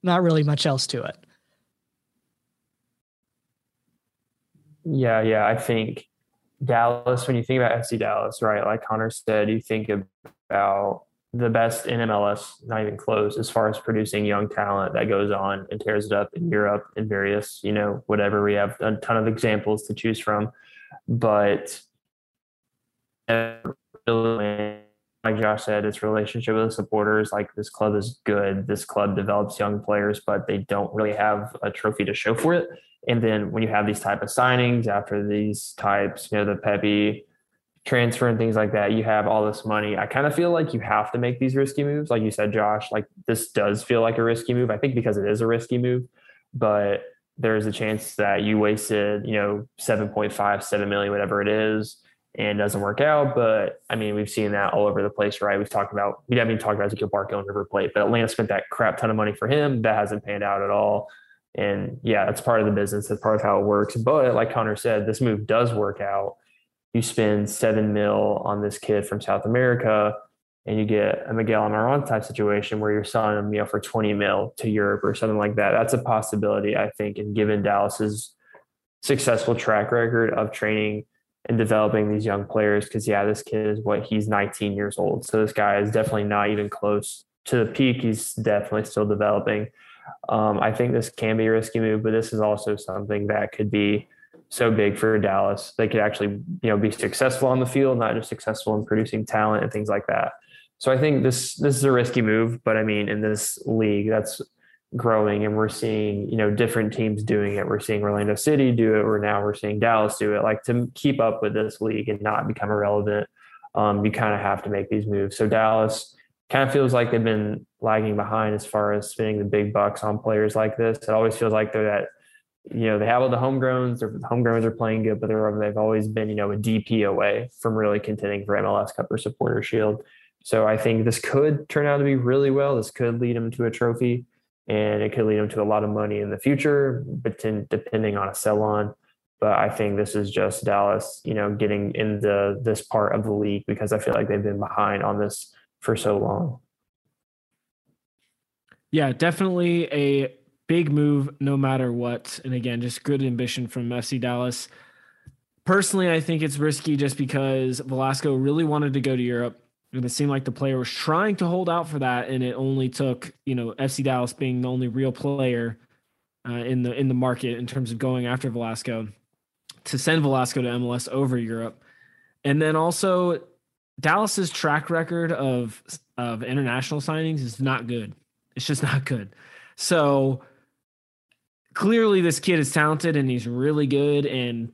not really much else to it. Yeah, yeah. I think Dallas, when you think about FC Dallas, right, like Connor said, you think about the best in MLS, not even close, as far as producing young talent that goes on and tears it up in Europe and various, you know, whatever. We have a ton of examples to choose from. But like Josh said, its relationship with the supporters, like this club is good. This club develops young players, but they don't really have a trophy to show for it. And then when you have these type of signings after these types, you know, the Pepi transfer and things like that, you have all this money. I kind of feel like you have to make these risky moves. Like you said, Josh, like this does feel like a risky move. I think because it is a risky move, but there's a chance that you wasted, you know, 7.5, 7 million, whatever it is, and doesn't work out. But I mean, we've seen that all over the place, right? We've talked about, we haven't even talked about Ezequiel Barco and River Plate, but Atlanta spent that crap ton of money for him. That hasn't panned out at all. And yeah, that's part of the business. That's part of how it works. But like Connor said, this move does work out. You spend seven mil on this kid from South America, and you get a Miguel Almiron type situation where you're selling him, you know, for 20 mil to Europe or something like that. That's a possibility, I think. And given Dallas's successful track record of training and developing these young players, because yeah, this kid is what he's 19 years old. So this guy is definitely not even close to the peak. He's definitely still developing. Um, I think this can be a risky move, but this is also something that could be so big for Dallas. They could actually, you know, be successful on the field, not just successful in producing talent and things like that. So I think this this is a risky move, but I mean, in this league, that's growing, and we're seeing, you know, different teams doing it. We're seeing Orlando City do it. We're now we're seeing Dallas do it. Like to keep up with this league and not become irrelevant, um, you kind of have to make these moves. So Dallas kind of feels like they've been lagging behind as far as spending the big bucks on players like this. It always feels like they're that you know, they have all the homegrowns. Their homegrowns are playing good, but they're they've always been, you know, a DP away from really contending for MLS Cup or Supporter Shield. So I think this could turn out to be really well. This could lead them to a trophy, and it could lead them to a lot of money in the future, but depending on a sell on. But I think this is just Dallas, you know, getting into this part of the league because I feel like they've been behind on this for so long. Yeah, definitely a big move no matter what. And again, just good ambition from FC Dallas. Personally, I think it's risky just because Velasco really wanted to go to Europe. And it seemed like the player was trying to hold out for that, and it only took, you know, FC Dallas being the only real player uh, in the in the market in terms of going after Velasco to send Velasco to MLS over Europe. And then also Dallas's track record of of international signings is not good. It's just not good. So clearly this kid is talented and he's really good and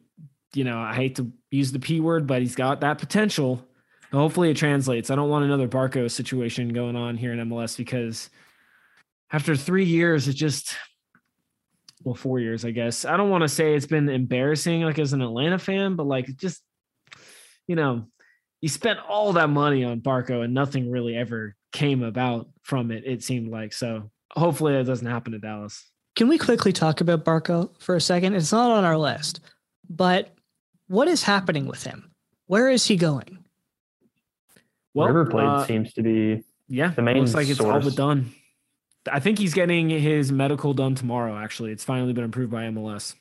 you know, I hate to use the P word, but he's got that potential. Hopefully it translates. I don't want another Barco situation going on here in MLS because after 3 years it just well, 4 years, I guess. I don't want to say it's been embarrassing like as an Atlanta fan, but like just you know, you spent all that money on Barco and nothing really ever came about from it it seemed like. So hopefully that doesn't happen to Dallas. Can we quickly talk about Barco for a second? It's not on our list, but what is happening with him? Where is he going? Well, River Plate uh, seems to be yeah. The main looks like it's all but done. I think he's getting his medical done tomorrow. Actually, it's finally been approved by MLS.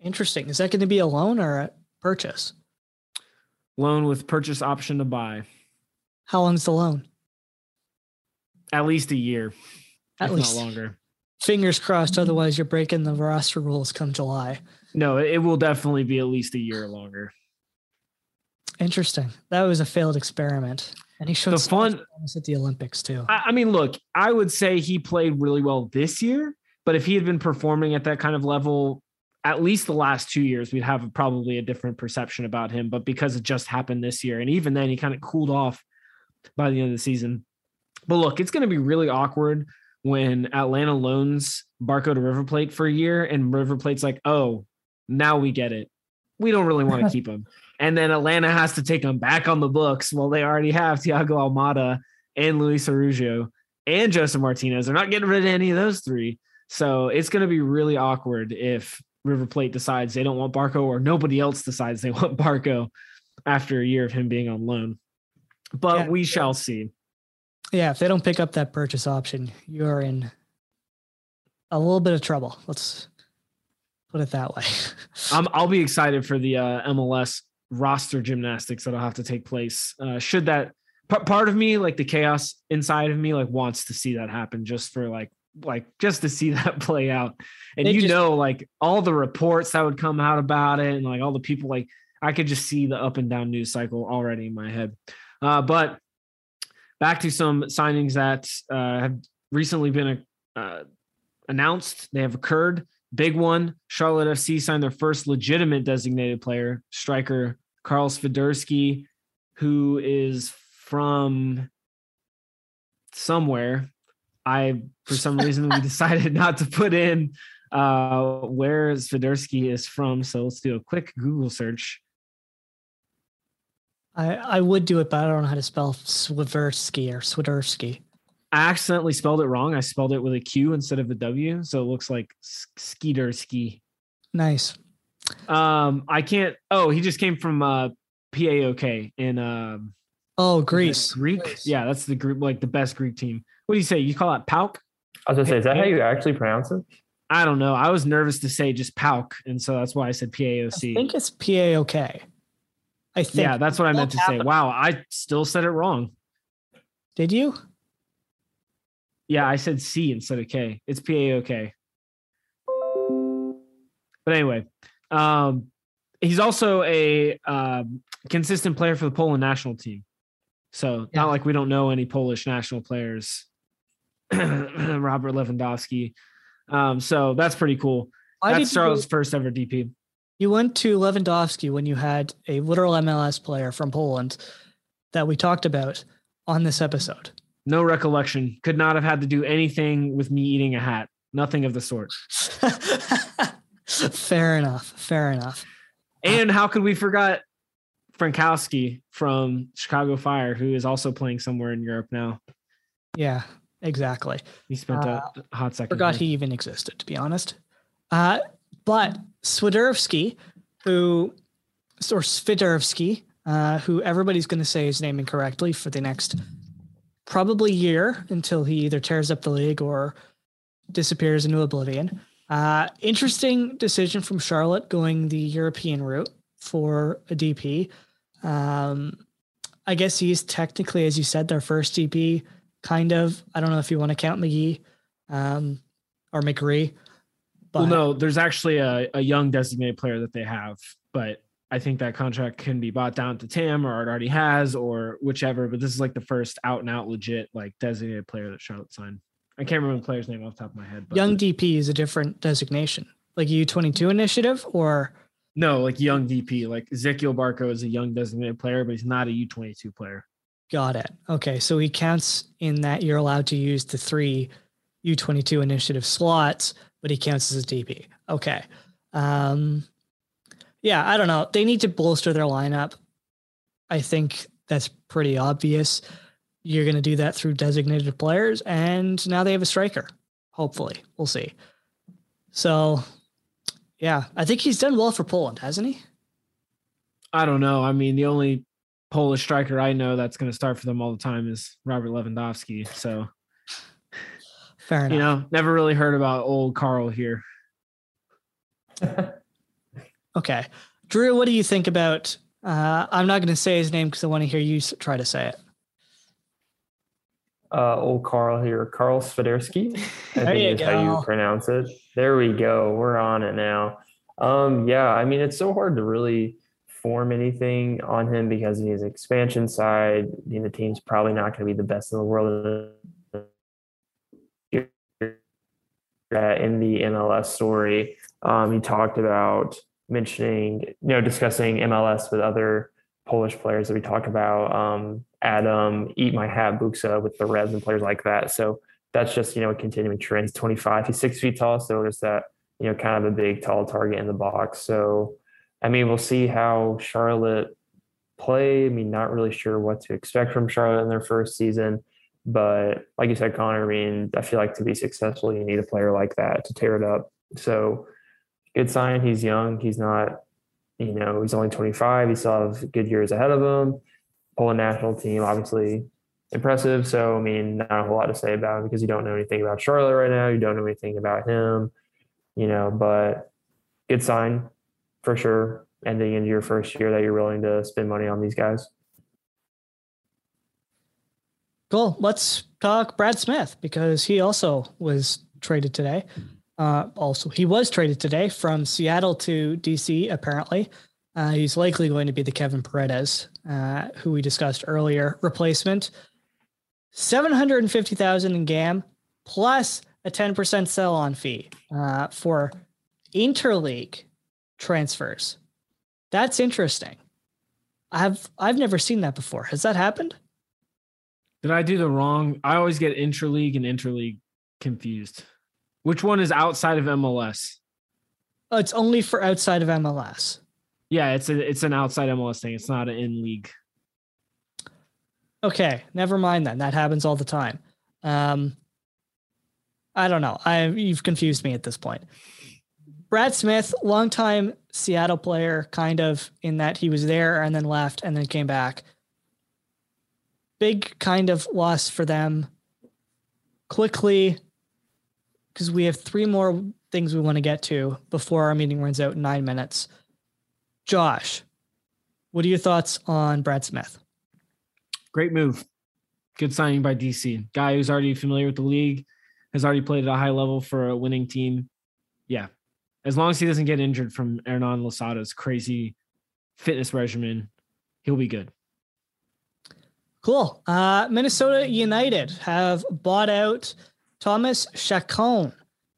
Interesting. Is that going to be a loan or a purchase? Loan with purchase option to buy. How long's the loan? At least a year. At least longer fingers crossed. Otherwise, you're breaking the roster rules come July. No, it will definitely be at least a year longer. Interesting. That was a failed experiment, and he showed the fun at the Olympics too. I, I mean, look, I would say he played really well this year, but if he had been performing at that kind of level at least the last two years, we'd have probably a different perception about him. But because it just happened this year, and even then, he kind of cooled off by the end of the season. But look, it's going to be really awkward when Atlanta loans Barco to River Plate for a year and River Plate's like, oh, now we get it. We don't really want to [LAUGHS] keep him. And then Atlanta has to take him back on the books. Well, they already have Thiago Almada and Luis Araujo and Josef Martinez. They're not getting rid of any of those three. So it's going to be really awkward if River Plate decides they don't want Barco or nobody else decides they [LAUGHS] want Barco after a year of him being on loan. But yeah. we shall see. Yeah, if they don't pick up that purchase option, you're in a little bit of trouble. Let's put it that way. [LAUGHS] I'm, I'll be excited for the uh, MLS roster gymnastics that'll have to take place. Uh, should that p- part of me, like the chaos inside of me, like wants to see that happen just for like like just to see [LAUGHS] that play out. And you just, know, like all the reports that would come out about it, and like all the people, like I could just see the up and down news cycle already in my head. Uh, but back to some signings that uh, have recently been uh, announced. They have occurred. Big one Charlotte FC signed their first legitimate designated player, striker Karl Swiderski, who is from somewhere. I, for some reason, we [LAUGHS] decided not to put in uh, where Swiderski is from. So let's do a quick Google search. I, I would do it, but I don't know how to spell Swiderski or Swiderski. I accidentally spelled it wrong. I spelled it with a Q instead of a W, so it looks like Skeeterski. Nice. Um, I can't. Oh, he just came from uh, PAOK in um. Oh, Greece. Greek. Greece. Yeah, that's the group, like the best Greek team. What do you say? You call it Pauk? I was gonna say, is that how you actually pronounce it? I don't know. I was nervous to say just Pauk, and so that's why I said PAOC. I think it's PAOK. I think. Yeah, that's what I meant to say. Wow, I still said it wrong. Did you? Yeah, I said C instead of K. It's P A O K. But anyway, um, he's also a um, consistent player for the Poland national team. So yeah. not like we don't know any Polish national players. [CLEARS THROAT] Robert Lewandowski. Um, so that's pretty cool. Why that's Charlotte's you, first ever DP. You went to Lewandowski when you had a literal MLS player from Poland that we talked about on this episode. No recollection. Could not have had to do anything with me eating a hat. Nothing of the sort. [LAUGHS] fair enough. Fair enough. And how could we forget Frankowski from Chicago Fire, who is also playing somewhere in Europe now? Yeah, exactly. He spent Uh, a hot second. Forgot there. he even existed, to be honest. Uh, but Swiderski, who or Swiderski, uh, who everybody's going to say his name incorrectly for the next probably year until he either tears up the league or disappears into oblivion. Uh, interesting decision from Charlotte going the European route for a DP. Um, I guess he's technically, as you said, their first DP. Kind of. I don't know if you want to count McGee um, or McGree. But well, no, there's actually a, a young designated player that they have, but I think that contract can be bought down to TAM or it already has or whichever. But this is like the first out and out legit like designated player that Charlotte signed. I can't remember the player's name off the top of my head. But young DP is a different designation, like U twenty two initiative, or no, like young DP. Like Ezequiel Barco is a young designated player, but he's not a U22 player. got it. Okay, so he counts in that you're allowed to use the three U twenty two initiative slots, but he counts as a DP. Okay, um, yeah, I don't know. They need to bolster their lineup. I think that's pretty obvious. You're going to do that through designated players, and now they have a striker. Hopefully, we'll see. So, yeah, I think he's done well for Poland, hasn't he? I don't know. I mean, the only Polish striker I know that's going to start for them all the time is Robert Lewandowski. So, Fair enough. you know, never really heard about old Carl here. [LAUGHS] Okay. Drew, what do you think about? Uh, I'm not going to say his name because I want to hear you try to say it. uh, old Carl here, Carl Swiderski, [LAUGHS] I There you think is how you pronounce it. There we go. We're on it now. Um, yeah, I mean, it's so hard to really form anything on him because he's expansion side. I mean, the team's probably not going to be the best in the world in the MLS story. Um, he talked about mentioning, you know, discussing MLS with other Polish players that we talk about. Um, Adam, Eat My Hat, Buksa with the Reds and players like that. So that's just, you know, a continuing trend. He's 25, he's six feet tall. So there's that, you know, kind of a big, tall target in the box. So, I mean, we'll see how Charlotte play. I mean, not really sure what to expect from Charlotte in their first season. But like you said, Connor, I mean, I feel like to be successful, you need a player like that to tear it up. So good sign. He's young. He's not, you know, he's only 25. He still has good years ahead of him. Poland national team, obviously impressive. So, I mean, not a whole lot to say about him because you don't know anything about Charlotte right now. You don't know anything about him, you know, but good sign for sure. Ending into your first year that you're willing to spend money on these guys. Cool. Let's talk Brad Smith because he also was traded today. Uh, also, he was traded today from Seattle to DC. Apparently, uh, he's likely going to be the Kevin Paredes, uh, who we discussed earlier, replacement. Seven hundred and fifty thousand in GAM plus a ten percent sell-on fee uh, for interleague transfers. That's interesting. I've I've never seen that before. Has that happened? Did I do the wrong? I always get interleague and interleague confused. Which one is outside of MLS? Oh, it's only for outside of MLS. Yeah, it's a it's an outside MLS thing. It's not an in league. Okay, never mind then. That happens all the time. Um, I don't know. I you've confused me at this point. Brad Smith, longtime Seattle player, kind of in that he was there and then left and then came back. Big kind of loss for them. Quickly, because we have three more things we want to get to before our meeting runs out in nine minutes. Josh, what are your thoughts on Brad Smith? Great move. Good signing by DC. Guy who's already familiar with the league, has already played at a high level for a winning team. Yeah. As long as he doesn't get injured from Hernan Losada's crazy fitness regimen, he'll be good. Cool. Uh, Minnesota United have bought out Thomas Chacon.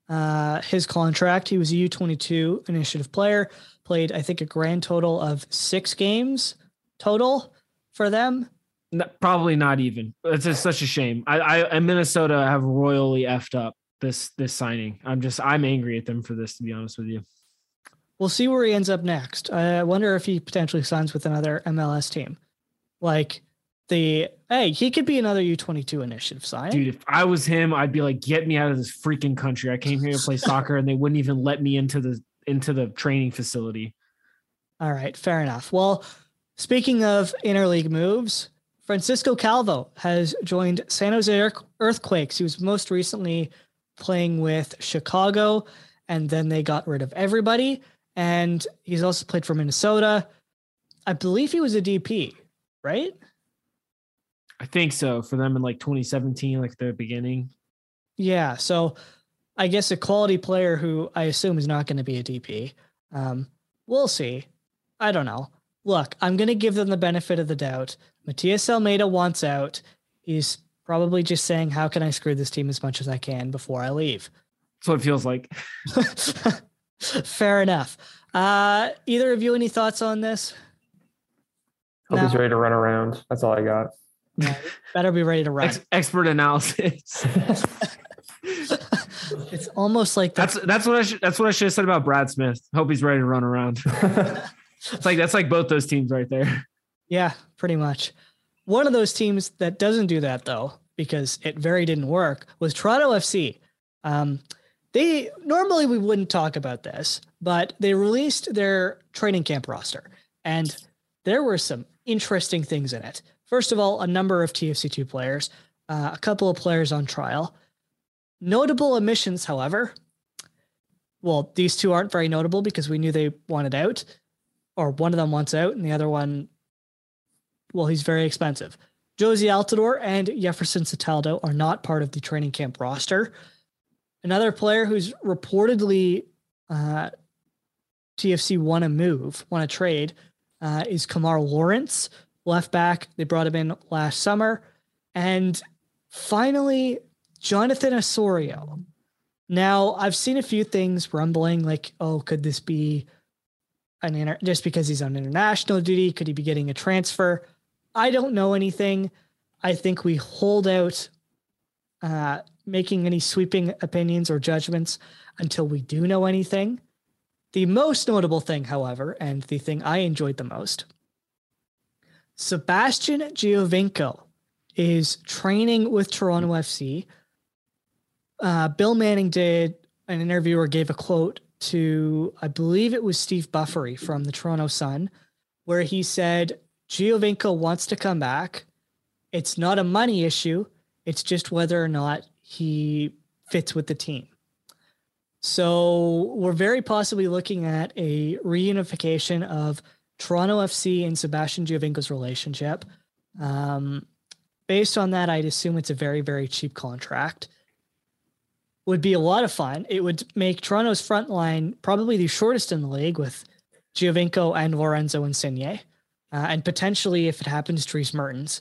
Uh, his contract, he was a U22 initiative player, played, I think, a grand total of six games total for them. No, probably not even. It's just such a shame. I, I and Minnesota have royally effed up this this signing. I'm just I'm angry at them for this to be honest with you. we'll see where he ends up next. I wonder if he potentially signs with another MLS team. Like the hey, he could be another U22 initiative sign. Dude, if I was him, I'd be like, get me out of this freaking country. I came here to play [LAUGHS] soccer and they wouldn't even let me into the into the training facility. All right, fair enough. Well, speaking of interleague moves, Francisco Calvo has joined San Jose Earthquakes. He was most recently playing with Chicago, and then they got rid of everybody. And he's also played for Minnesota. I believe he was a DP, right? I think so for them in like 2017, like the beginning. Yeah. So I guess a quality player who I assume is not going to be a DP. Um, we'll see. I don't know. Look, I'm going to give them the benefit of the doubt. Matias Almeyda wants out. He's probably just saying, How can I screw this team as much as I can before I leave? That's what it feels like. [LAUGHS] Fair enough. Uh, either of you, any thoughts on this? Hope no. he's ready to run around. That's all I got. Better be ready to run. Ex- expert analysis. [LAUGHS] [LAUGHS] it's almost like that's that's, that's what I should that's what I should have said about Brad Smith. Hope he's ready to run around. [LAUGHS] it's like that's like both those teams right there. Yeah, pretty much. One of those teams that doesn't do that though, because it very didn't work, was Toronto FC. Um, they normally we wouldn't talk about this, but they released their training camp roster, and there were some interesting things in it. First of all, a number of TFC2 players, uh, a couple of players on trial. Notable omissions, however. Well, these two aren't very notable because we knew they wanted out, or one of them wants out, and the other one, well, he's very expensive. Jozy Altidore and Jefferson Soteldo are not part of the training camp roster. Another player who's reportedly uh, TFC want to move, want to trade, uh, is Kemar Lawrence, left back. They brought him in last summer. And finally, Jonathan Osorio. Now, I've seen a few things rumbling like, oh, could this be an inter- just because he's on international duty? Could he be getting a transfer? I don't know anything. I think we hold out uh, making any sweeping opinions or judgments until we do know anything. The most notable thing, however, and the thing I enjoyed the most Sebastian Giovinco is training with Toronto FC. Uh, Bill Manning did an interview or gave a quote to, I believe it was Steve Buffery from the Toronto Sun, where he said, Giovinco wants to come back. It's not a money issue. It's just whether or not he fits with the team. So we're very possibly looking at a reunification of Toronto FC and Sebastian Giovinco's relationship. Um, based on that, I'd assume it's a very, very cheap contract. Would be a lot of fun. It would make Toronto's front line probably the shortest in the league with Giovinco and Lorenzo Insigne, uh, and potentially, if it happens, Dries Mertens.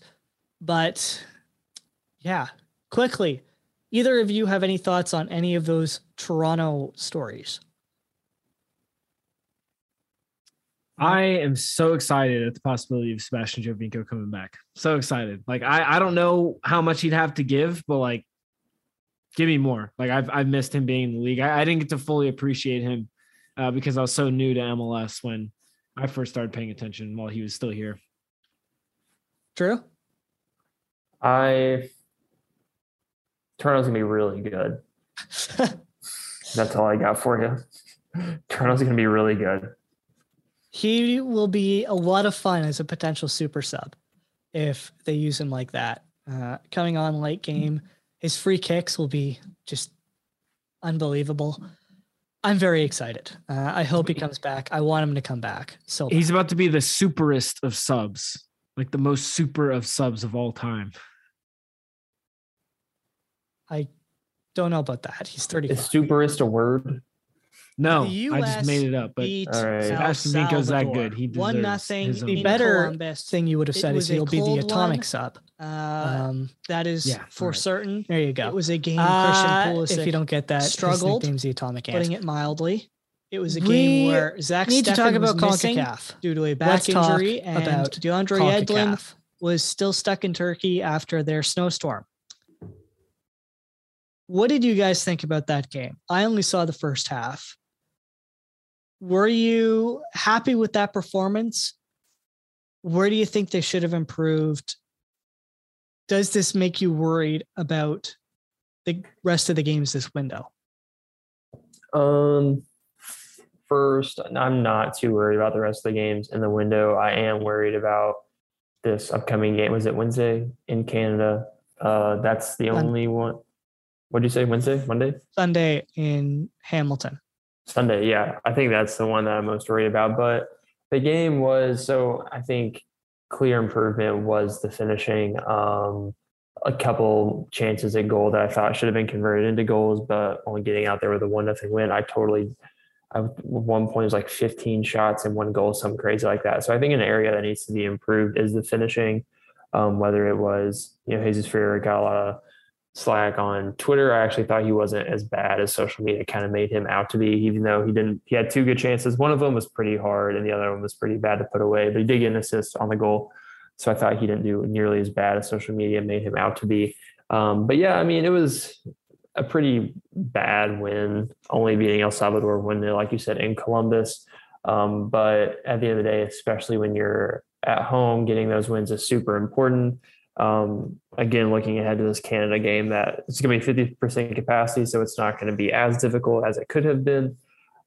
But yeah, quickly, either of you have any thoughts on any of those Toronto stories? I am so excited at the possibility of Sebastian Giovinco coming back. So excited. Like I, I don't know how much he'd have to give, but like give me more. Like I've I've missed him being in the league. I, I didn't get to fully appreciate him uh, because I was so new to MLS when I first started paying attention while he was still here. True. I Toronto's gonna be really good. [LAUGHS] That's all I got for you. Toronto's gonna be really good he will be a lot of fun as a potential super sub if they use him like that. Uh, coming on late game, his free kicks will be just unbelievable. I'm very excited. Uh, I hope he comes back. I want him to come back. So he's about to be the superest of subs, like the most super of subs of all time. I don't know about that. He's 30. Is superest a word? No, I just made it up. But Sebastian Vinco's that good. He deserves one nothing. The better Columbus. thing you would have said is he'll be the atomic one. sub. Uh, um, that is yeah, for right. certain. There you go. It was a game uh, Christian Pulisic. If you don't get that, struggled. His the atomic. Ant. Putting it mildly. It was a we game where Zack need Steffen to talk about CONCACAF due to a back Let's injury, and about DeAndre Yedlin was still stuck in Turkey after their snowstorm. What did you guys think about that game? I only saw the first half. Were you happy with that performance? Where do you think they should have improved? Does this make you worried about the rest of the games this window? Um, first, I'm not too worried about the rest of the games in the window. I am worried about this upcoming game. Was it Wednesday in Canada? Uh, that's the only one. What did you say? Wednesday, Monday, Sunday in Hamilton. Sunday. Yeah, I think that's the one that I'm most worried about. But the game was so. I think clear improvement was the finishing. Um, a couple chances at goal that I thought should have been converted into goals, but only getting out there with a one nothing win. I totally I, one point was like 15 shots and one goal, something crazy like that. So I think an area that needs to be improved is the finishing. Um, whether it was, you know, Jesus Ferreira got a lot of slack on Twitter. I actually thought he wasn't as bad as social media kind of made him out to be, even though he didn't, he had two good chances. One of them was pretty hard and the other one was pretty bad to put away, but he did get an assist on the goal. So I thought he didn't do nearly as bad as social media made him out to be. Um, but yeah, I mean, it was a pretty bad win, only beating El Salvador when, like you said, in Columbus. Um, but at the end of the day, especially when you're at home, getting those wins is super important. Um, again, looking ahead to this Canada game, that it's going to be 50% capacity, so it's not going to be as difficult as it could have been.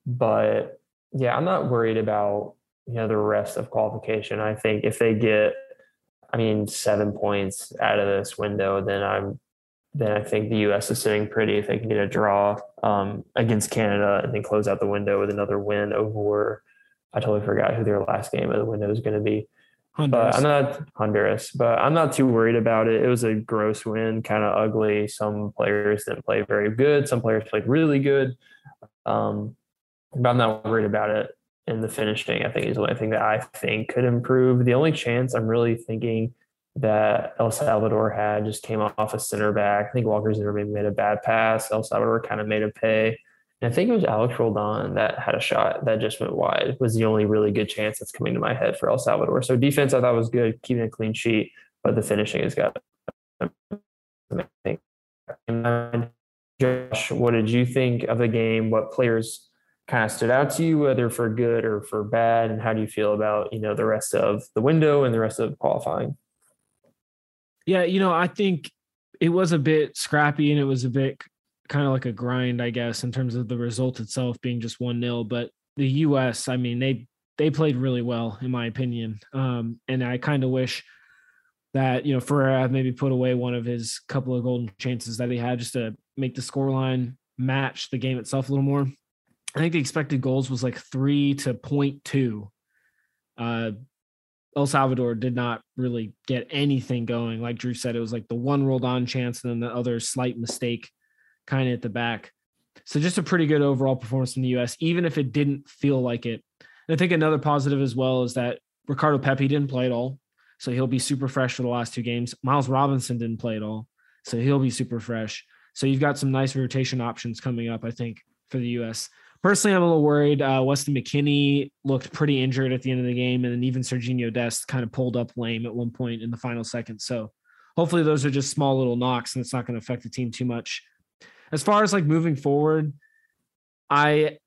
But yeah, I'm not worried about you know the rest of qualification. I think if they get, I mean, seven points out of this window, then I'm then I think the U.S. is sitting pretty if they can get a draw um, against Canada and then close out the window with another win over. I totally forgot who their last game of the window is going to be. Honduras. But I'm not Honduras, but I'm not too worried about it. It was a gross win, kind of ugly. Some players didn't play very good. Some players played really good. Um, but I'm not worried about it. And the finishing, I think, is the only thing that I think could improve. The only chance I'm really thinking that El Salvador had just came off a center back. I think Walker Zimmerman made a bad pass. El Salvador kind of made a pay. And I think it was Alex Roldan that had a shot that just went wide. Was the only really good chance that's coming to my head for El Salvador. So defense I thought was good, keeping a clean sheet, but the finishing has got Josh, what did you think of the game? What players kind of stood out to you, whether for good or for bad? And how do you feel about, you know, the rest of the window and the rest of qualifying? Yeah, you know, I think it was a bit scrappy and it was a bit kind of like a grind, I guess, in terms of the result itself being just one nil. But the US, I mean, they they played really well, in my opinion. Um, and I kind of wish that, you know, Ferreira maybe put away one of his couple of golden chances that he had just to make the scoreline match the game itself a little more. I think the expected goals was like three to point two. Uh, El Salvador did not really get anything going. Like Drew said, it was like the one Roldan chance and then the other slight mistake kind of at the back. So just a pretty good overall performance in the US, even if it didn't feel like it. And I think another positive as well is that Ricardo Pepi didn't play at all. So he'll be super fresh for the last two games. Miles Robinson didn't play at all. So he'll be super fresh. So you've got some nice rotation options coming up, I think, for the US. Personally, I'm a little worried. Uh, Weston McKennie looked pretty injured at the end of the game, and then even Sergiño Dest kind of pulled up lame at one point in the final second. So hopefully those are just small little knocks, and it's not going to affect the team too much. As far as like moving forward, I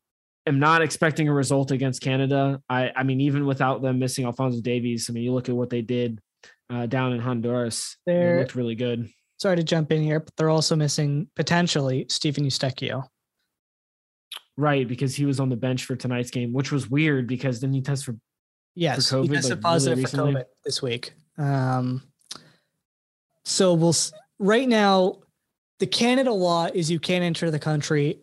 am not expecting a result against Canada. I, I mean, even without them missing Alfonso Davies, I mean, you look at what they did uh, down in Honduras. They looked really good. Sorry to jump in here, but they're also missing potentially Stephen Eustáquio. Right, because he was on the bench for tonight's game, which was weird because then he tested for yes, for COVID, he tested like, positive really for COVID this week. Um, so we'll right now, the Canada law is you can't enter the country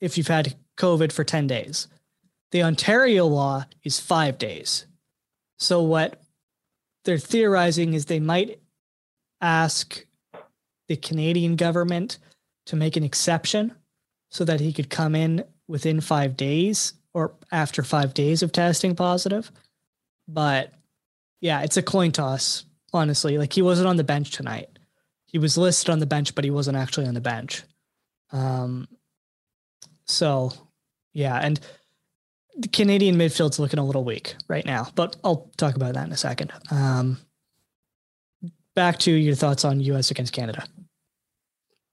if you've had COVID for ten days. The Ontario law is five days. So what they're theorizing is they might ask the Canadian government to make an exception so that he could come in within five days or after five days of testing positive. But yeah, it's a coin toss, honestly. Like he wasn't on the bench tonight. He was listed on the bench, but he wasn't actually on the bench. Um, so yeah, and the Canadian midfield's looking a little weak right now, but I'll talk about that in a second. Um, back to your thoughts on US against Canada.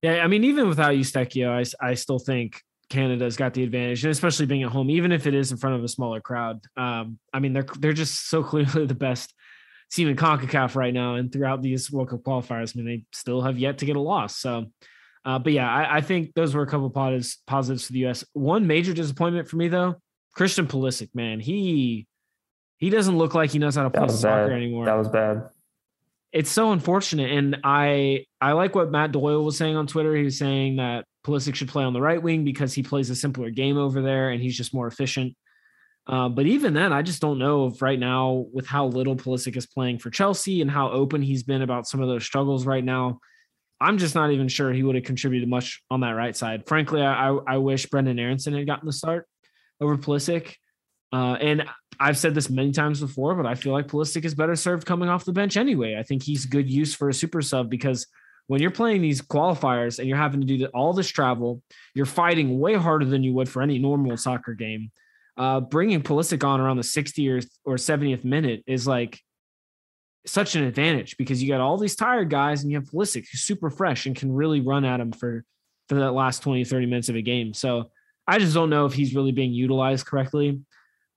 Yeah, I mean, even without Eustáquio, I, I still think Canada's got the advantage, and especially being at home, even if it is in front of a smaller crowd. Um, I mean, they're they're just so [LAUGHS] clearly the best in CONCACAF right now, and throughout these World Cup qualifiers, I mean, they still have yet to get a loss. So, uh, but yeah, I, I, think those were a couple positives positives for the U.S. One major disappointment for me though, Christian Pulisic, man, he he doesn't look like he knows how to play soccer bad. anymore. That was bad. It's so unfortunate, and I I like what Matt Doyle was saying on Twitter. He was saying that Pulisic should play on the right wing because he plays a simpler game over there and he's just more efficient. Uh, but even then, I just don't know if right now, with how little Pulisic is playing for Chelsea and how open he's been about some of those struggles right now, I'm just not even sure he would have contributed much on that right side. Frankly, I, I wish Brenden Aaronson had gotten the start over Pulisic. Uh, and I've said this many times before, but I feel like Pulisic is better served coming off the bench anyway. I think he's good use for a super sub because – when you're playing these qualifiers and you're having to do all this travel, you're fighting way harder than you would for any normal soccer game. Uh, bringing Pulisic on around the 60th or 70th minute is like such an advantage because you got all these tired guys and you have Pulisic who's super fresh and can really run at him for for that last 20, 30 minutes of a game. So I just don't know if he's really being utilized correctly.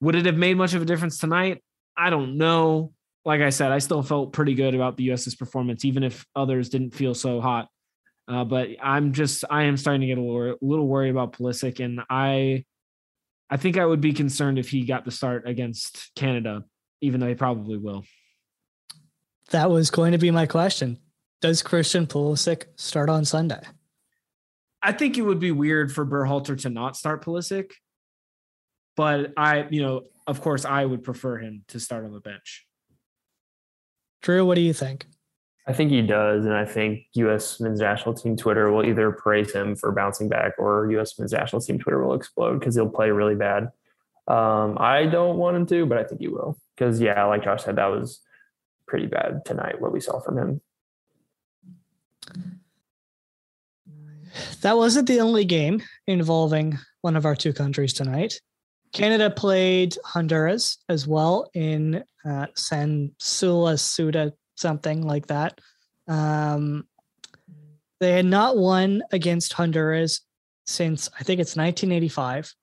Would it have made much of a difference tonight? I don't know like I said, I still felt pretty good about the US's performance, even if others didn't feel so hot. Uh, but I'm just I am starting to get a little, little worried about Pulisic, and I I think I would be concerned if he got the start against Canada, even though he probably will. That was going to be my question. Does Christian Pulisic start on Sunday? I think it would be weird for Berhalter to not start Pulisic, but I, you know, of course, I would prefer him to start on the bench. Drew, what do you think? I think he does, and I think U.S. men's national team Twitter will either praise him for bouncing back, or U.S. men's national team Twitter will explode because he'll play really bad. Um, I don't want him to, but I think he will because, yeah, like Josh said, that was pretty bad tonight. What we saw from him. That wasn't the only game involving one of our two countries tonight. Canada played Honduras as well in uh, San Sula Suda, something like that. Um, they had not won against Honduras since I think it's 1985,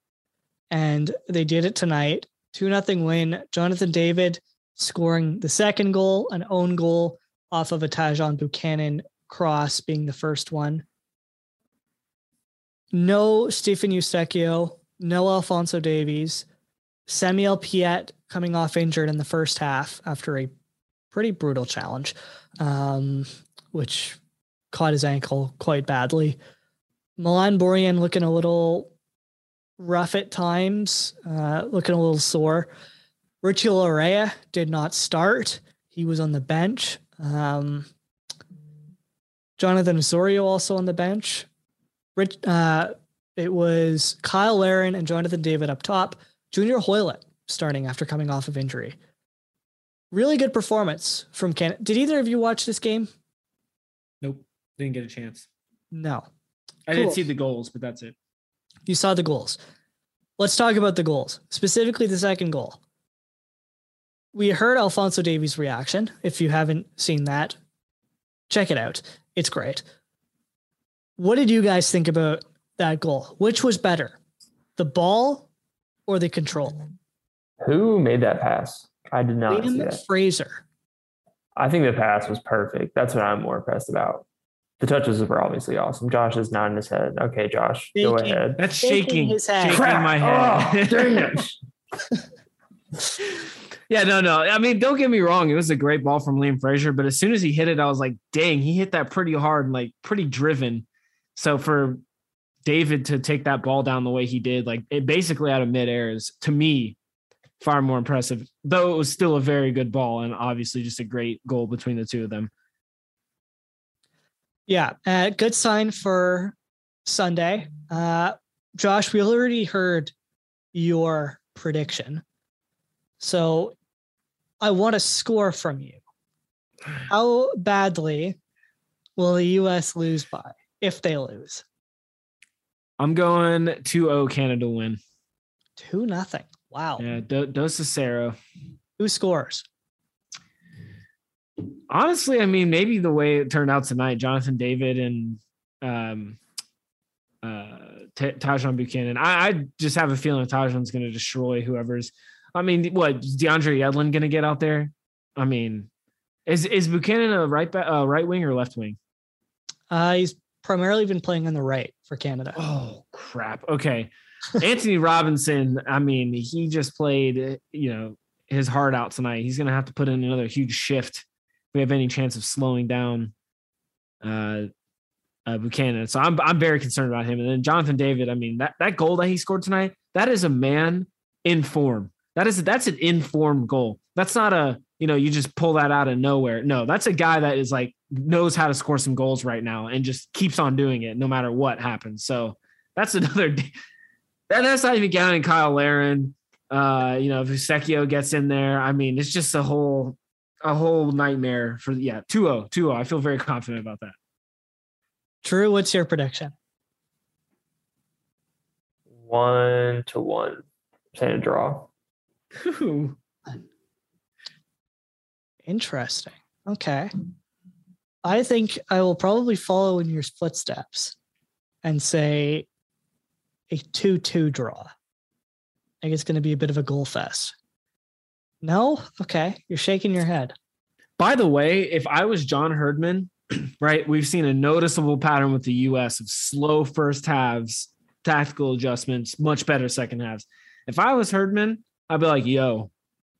and they did it tonight. Two nothing win. Jonathan David scoring the second goal, an own goal off of a Tajon Buchanan cross being the first one. No Stephen Eustáquio no Alfonso Davies, Samuel Piette coming off injured in the first half after a pretty brutal challenge, um, which caught his ankle quite badly. Milan Borjan looking a little rough at times, uh, looking a little sore. Richie Laryea did not start. He was on the bench. Um, Jonathan Osorio also on the bench. Rich, uh, it was Cyle Larin and Jonathan David up top. Junior Hoilett starting after coming off of injury. Really good performance from Canada. Did either of you watch this game? Nope, didn't get a chance. No. I cool. didn't see the goals, but that's it. You saw the goals. Let's talk about the goals, specifically the second goal. We heard Alfonso Davies' reaction. If you haven't seen that, check it out. It's great. What did you guys think about that goal? Which was better, the ball or the control? Who made that pass? I did not Liam see that. Fraser. I think the pass was perfect. That's what I'm more impressed about. The touches were obviously awesome. Josh is nodding his head. Okay, Josh, shaking, go ahead. That's shaking, his head. shaking my head. Oh, [LAUGHS] dang it. yeah, no, no. I mean, don't get me wrong. It was a great ball from Liam Fraser, but as soon as he hit it, I was like, dang, he hit that pretty hard and like pretty driven. So for David to take that ball down the way he did, like it basically out of midair, is to me far more impressive. Though it was still a very good ball and obviously just a great goal between the two of them. Yeah, uh, good sign for Sunday. Uh, Josh, we already heard your prediction, so I want a score from you. How badly will the U.S. lose by if they lose? I'm going 2-0 Canada win. Two nothing. Wow. Yeah, Do- Dos Cicero. Who scores? Honestly, I mean, maybe the way it turned out tonight, Jonathan David and um, uh, T- Tajon Buchanan. I, I just have a feeling Tajon's going to destroy whoever's. I mean, what is DeAndre Yedlin going to get out there? I mean, is is Buchanan a right back, uh, right wing or left wing? Uh, he's primarily been playing on the right for Canada. Oh crap. Okay. Antonee Robinson, I mean, he just played, you know, his heart out tonight. He's going to have to put in another huge shift if we have any chance of slowing down uh, uh, Buchanan. So I'm I'm very concerned about him. And then Jonathan David, I mean, that that goal that he scored tonight, that is a man in form. That is that's an informed goal. That's not a, you know, you just pull that out of nowhere. No, that's a guy that is like knows how to score some goals right now and just keeps on doing it no matter what happens. So that's [LAUGHS] another that, that's not even counting Cyle Larin. Uh, you know, if Secchio gets in there, I mean, it's just a whole a whole nightmare for yeah, 2-0, 2-0. I feel very confident about that. True, what's your prediction? One to one. Saying a draw. Ooh. [LAUGHS] Interesting. Okay. I think I will probably follow in your footsteps and say a 2 2 draw. I think it's going to be a bit of a goal fest. No? Okay. You're shaking your head. By the way, if I was John Herdman, [CLEARS THROAT] right, we've seen a noticeable pattern with the US of slow first halves, tactical adjustments, much better second halves. If I was Herdman, I'd be like, yo,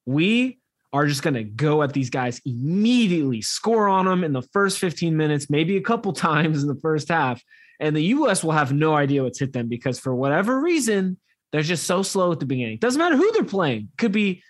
we are just going to go at these guys immediately, score on them in the first 15 minutes, maybe a couple [LAUGHS] times in the first half. And the US will have no idea what's hit them because for whatever reason, they're just so slow at the beginning. Doesn't matter who they're playing. Could be,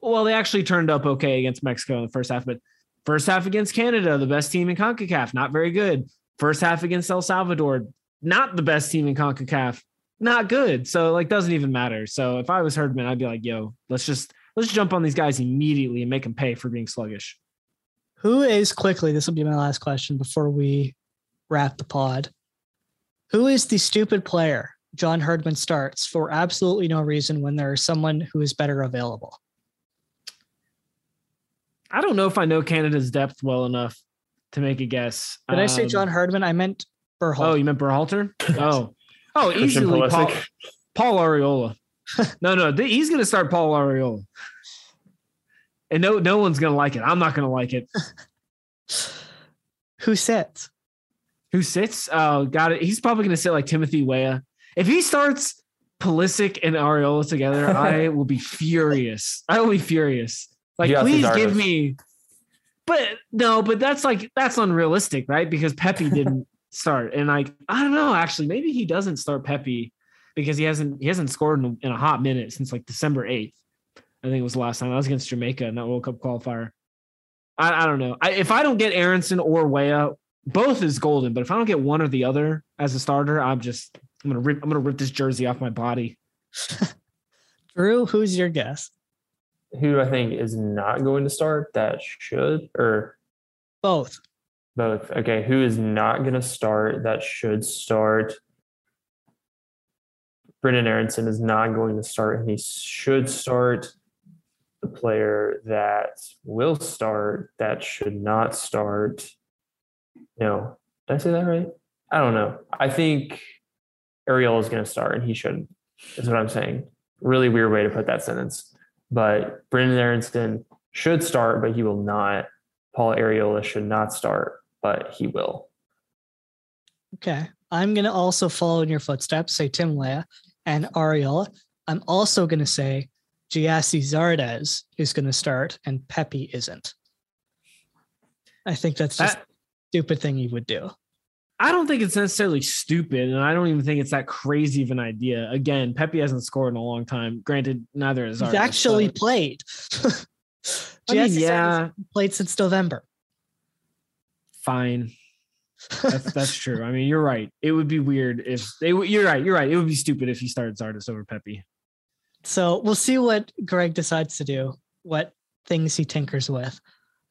well, they actually turned up okay against Mexico in the first half, but first half against Canada, the best team in CONCACAF, not very good. First half against El Salvador, not the best team in CONCACAF, not good. So like doesn't even matter. So if I was Herdman, I'd be like, yo, let's just let's jump on these guys immediately and make them pay for being sluggish. Who is quickly, this will be my last question before we wrap the pod. Who is the stupid player John Herdman starts for absolutely no reason when there is someone who is better available? I don't know if I know Canada's depth well enough to make a guess. Did um, I say John Herdman? I meant Berhalter. Oh, you meant Berhalter? [LAUGHS] Oh, oh, easily Paul, Paul Arriola. [LAUGHS] no, no, he's going to start Paul Arriola, and no, no one's going to like it. I'm not going to like it. [LAUGHS] Who sits? Who sits? Oh, got it. He's probably going to sit like Timothy Weah. If he starts Pulisic and Arriola together, [LAUGHS] I will be furious. I will be furious. Like, please give me. But no, but that's like that's unrealistic, right? Because Pepi [LAUGHS] didn't start, and like I don't know. Actually, maybe he doesn't start Pepi because he hasn't he hasn't scored in a, in a hot minute since like December eighth. I think it was the last time I was against Jamaica in that World Cup qualifier. I, I don't know. I, if I don't get Aaronson or Weah, both is golden. But if I don't get one or the other as a starter, I'm just I'm gonna rip I'm gonna rip this jersey off my body. [LAUGHS] Drew, who's your guess? Who I think is not going to start that should or both. Both. Okay. Who is not going to start that should start? Brenden Aaronson is not going to start, and he should start. The player that will start that should not start. No, did I say that right? I don't know. I think Ariel is going to start, and he shouldn't. Is what I'm saying. Really weird way to put that sentence. But Brenden Aaronson should start, but he will not. Paul Arriola should not start, but he will. Okay. I'm going to also follow in your footsteps, say Tim Weah and Arriola. I'm also going to say Gyasi Zardes is going to start and Pepi isn't. I think that's just that, stupid thing you would do. I don't think it's necessarily stupid, and I don't even think it's that crazy of an idea. Again, Pepi hasn't scored in a long time. Granted, neither has He's actually played. [LAUGHS] I mean, yeah, played since November. Fine, [LAUGHS] that's that's true. I mean, you're right. It would be weird if they. You're right. You're right. It would be stupid if he started Zardes over Pepi. So we'll see what Greg decides to do. What things he tinkers with.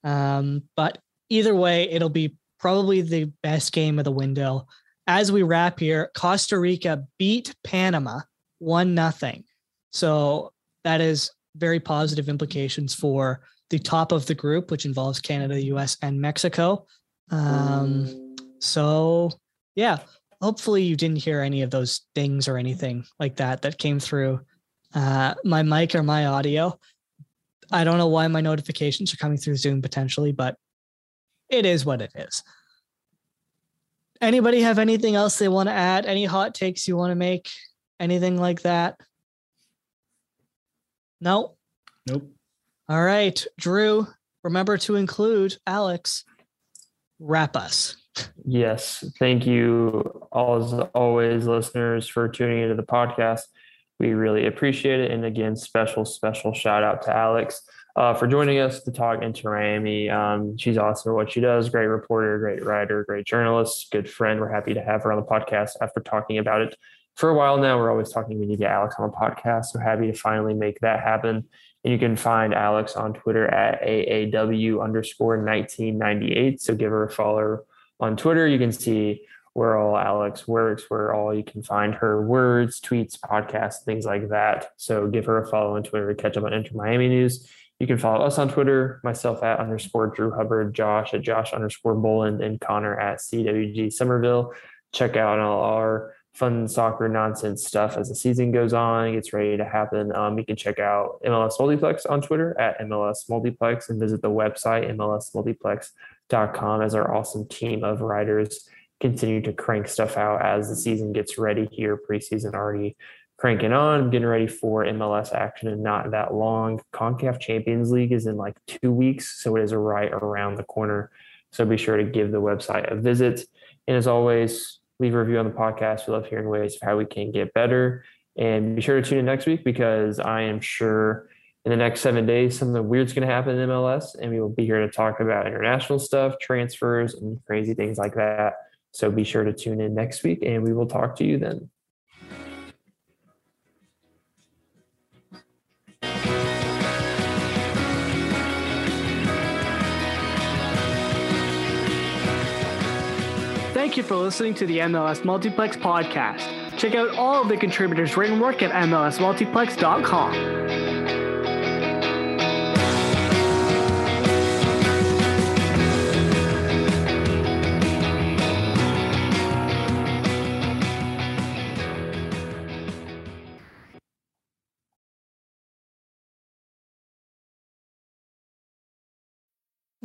Um, but either way, it'll be probably the best game of the window. As we wrap here, Costa Rica beat Panama one nothing. So that is very positive implications for the top of the group, which involves Canada, US, and Mexico. Um, so, yeah, hopefully you didn't hear any of those dings or anything like that that came through uh, my mic or my audio. I don't know why my notifications are coming through Zoom potentially, but it is what it is. Anybody have anything else they want to add? Any hot takes you want to make? Anything like that? No. Nope. All right, Drew. Remember to include Alex. Wrap us. Yes. Thank you, as always, listeners, for tuning into the podcast. We really appreciate it. And again, special, special shout out to Alex uh, for joining us to talk Inter Miami. Um, she's awesome at what she does. Great reporter, great writer, great journalist, good friend. We're happy to have her on the podcast after talking about it for a while now. We're always talking we need to get Alex on the podcast. So happy to finally make that happen. And you can find Alex on Twitter at AAW underscore 1998. So give her a follow on Twitter. You can see where all Alex works, where all you can find her words, tweets, podcasts, things like that. So give her a follow on Twitter to catch up on Inter Miami news. You can follow us on Twitter, myself at underscore Drew Hubbard, Josh at Josh underscore Boland, and Connor at CWG Somerville. Check out all our fun soccer nonsense stuff as the season goes on, gets ready to happen. Um, you can check out MLS Multiplex on Twitter at MLS Multiplex and visit the website MLSMultiplex.com as our awesome team of writers continue to crank stuff out as the season gets ready here. Preseason already cranking on, getting ready for MLS action and not that long. CONCACAF Champions League is in like two weeks, so it is right around the corner. So be sure to give the website a visit. And as always, leave a review on the podcast. We love hearing ways of how we can get better. And be sure to tune in next week because I am sure in the next seven days, something weird's going to happen in MLS. And we will be here to talk about international stuff, transfers, and crazy things like that. So be sure to tune in next week and we will talk to you then. You for listening to the MLS Multiplex podcast. Check out all of the contributors' written work at MLSMultiplex.com.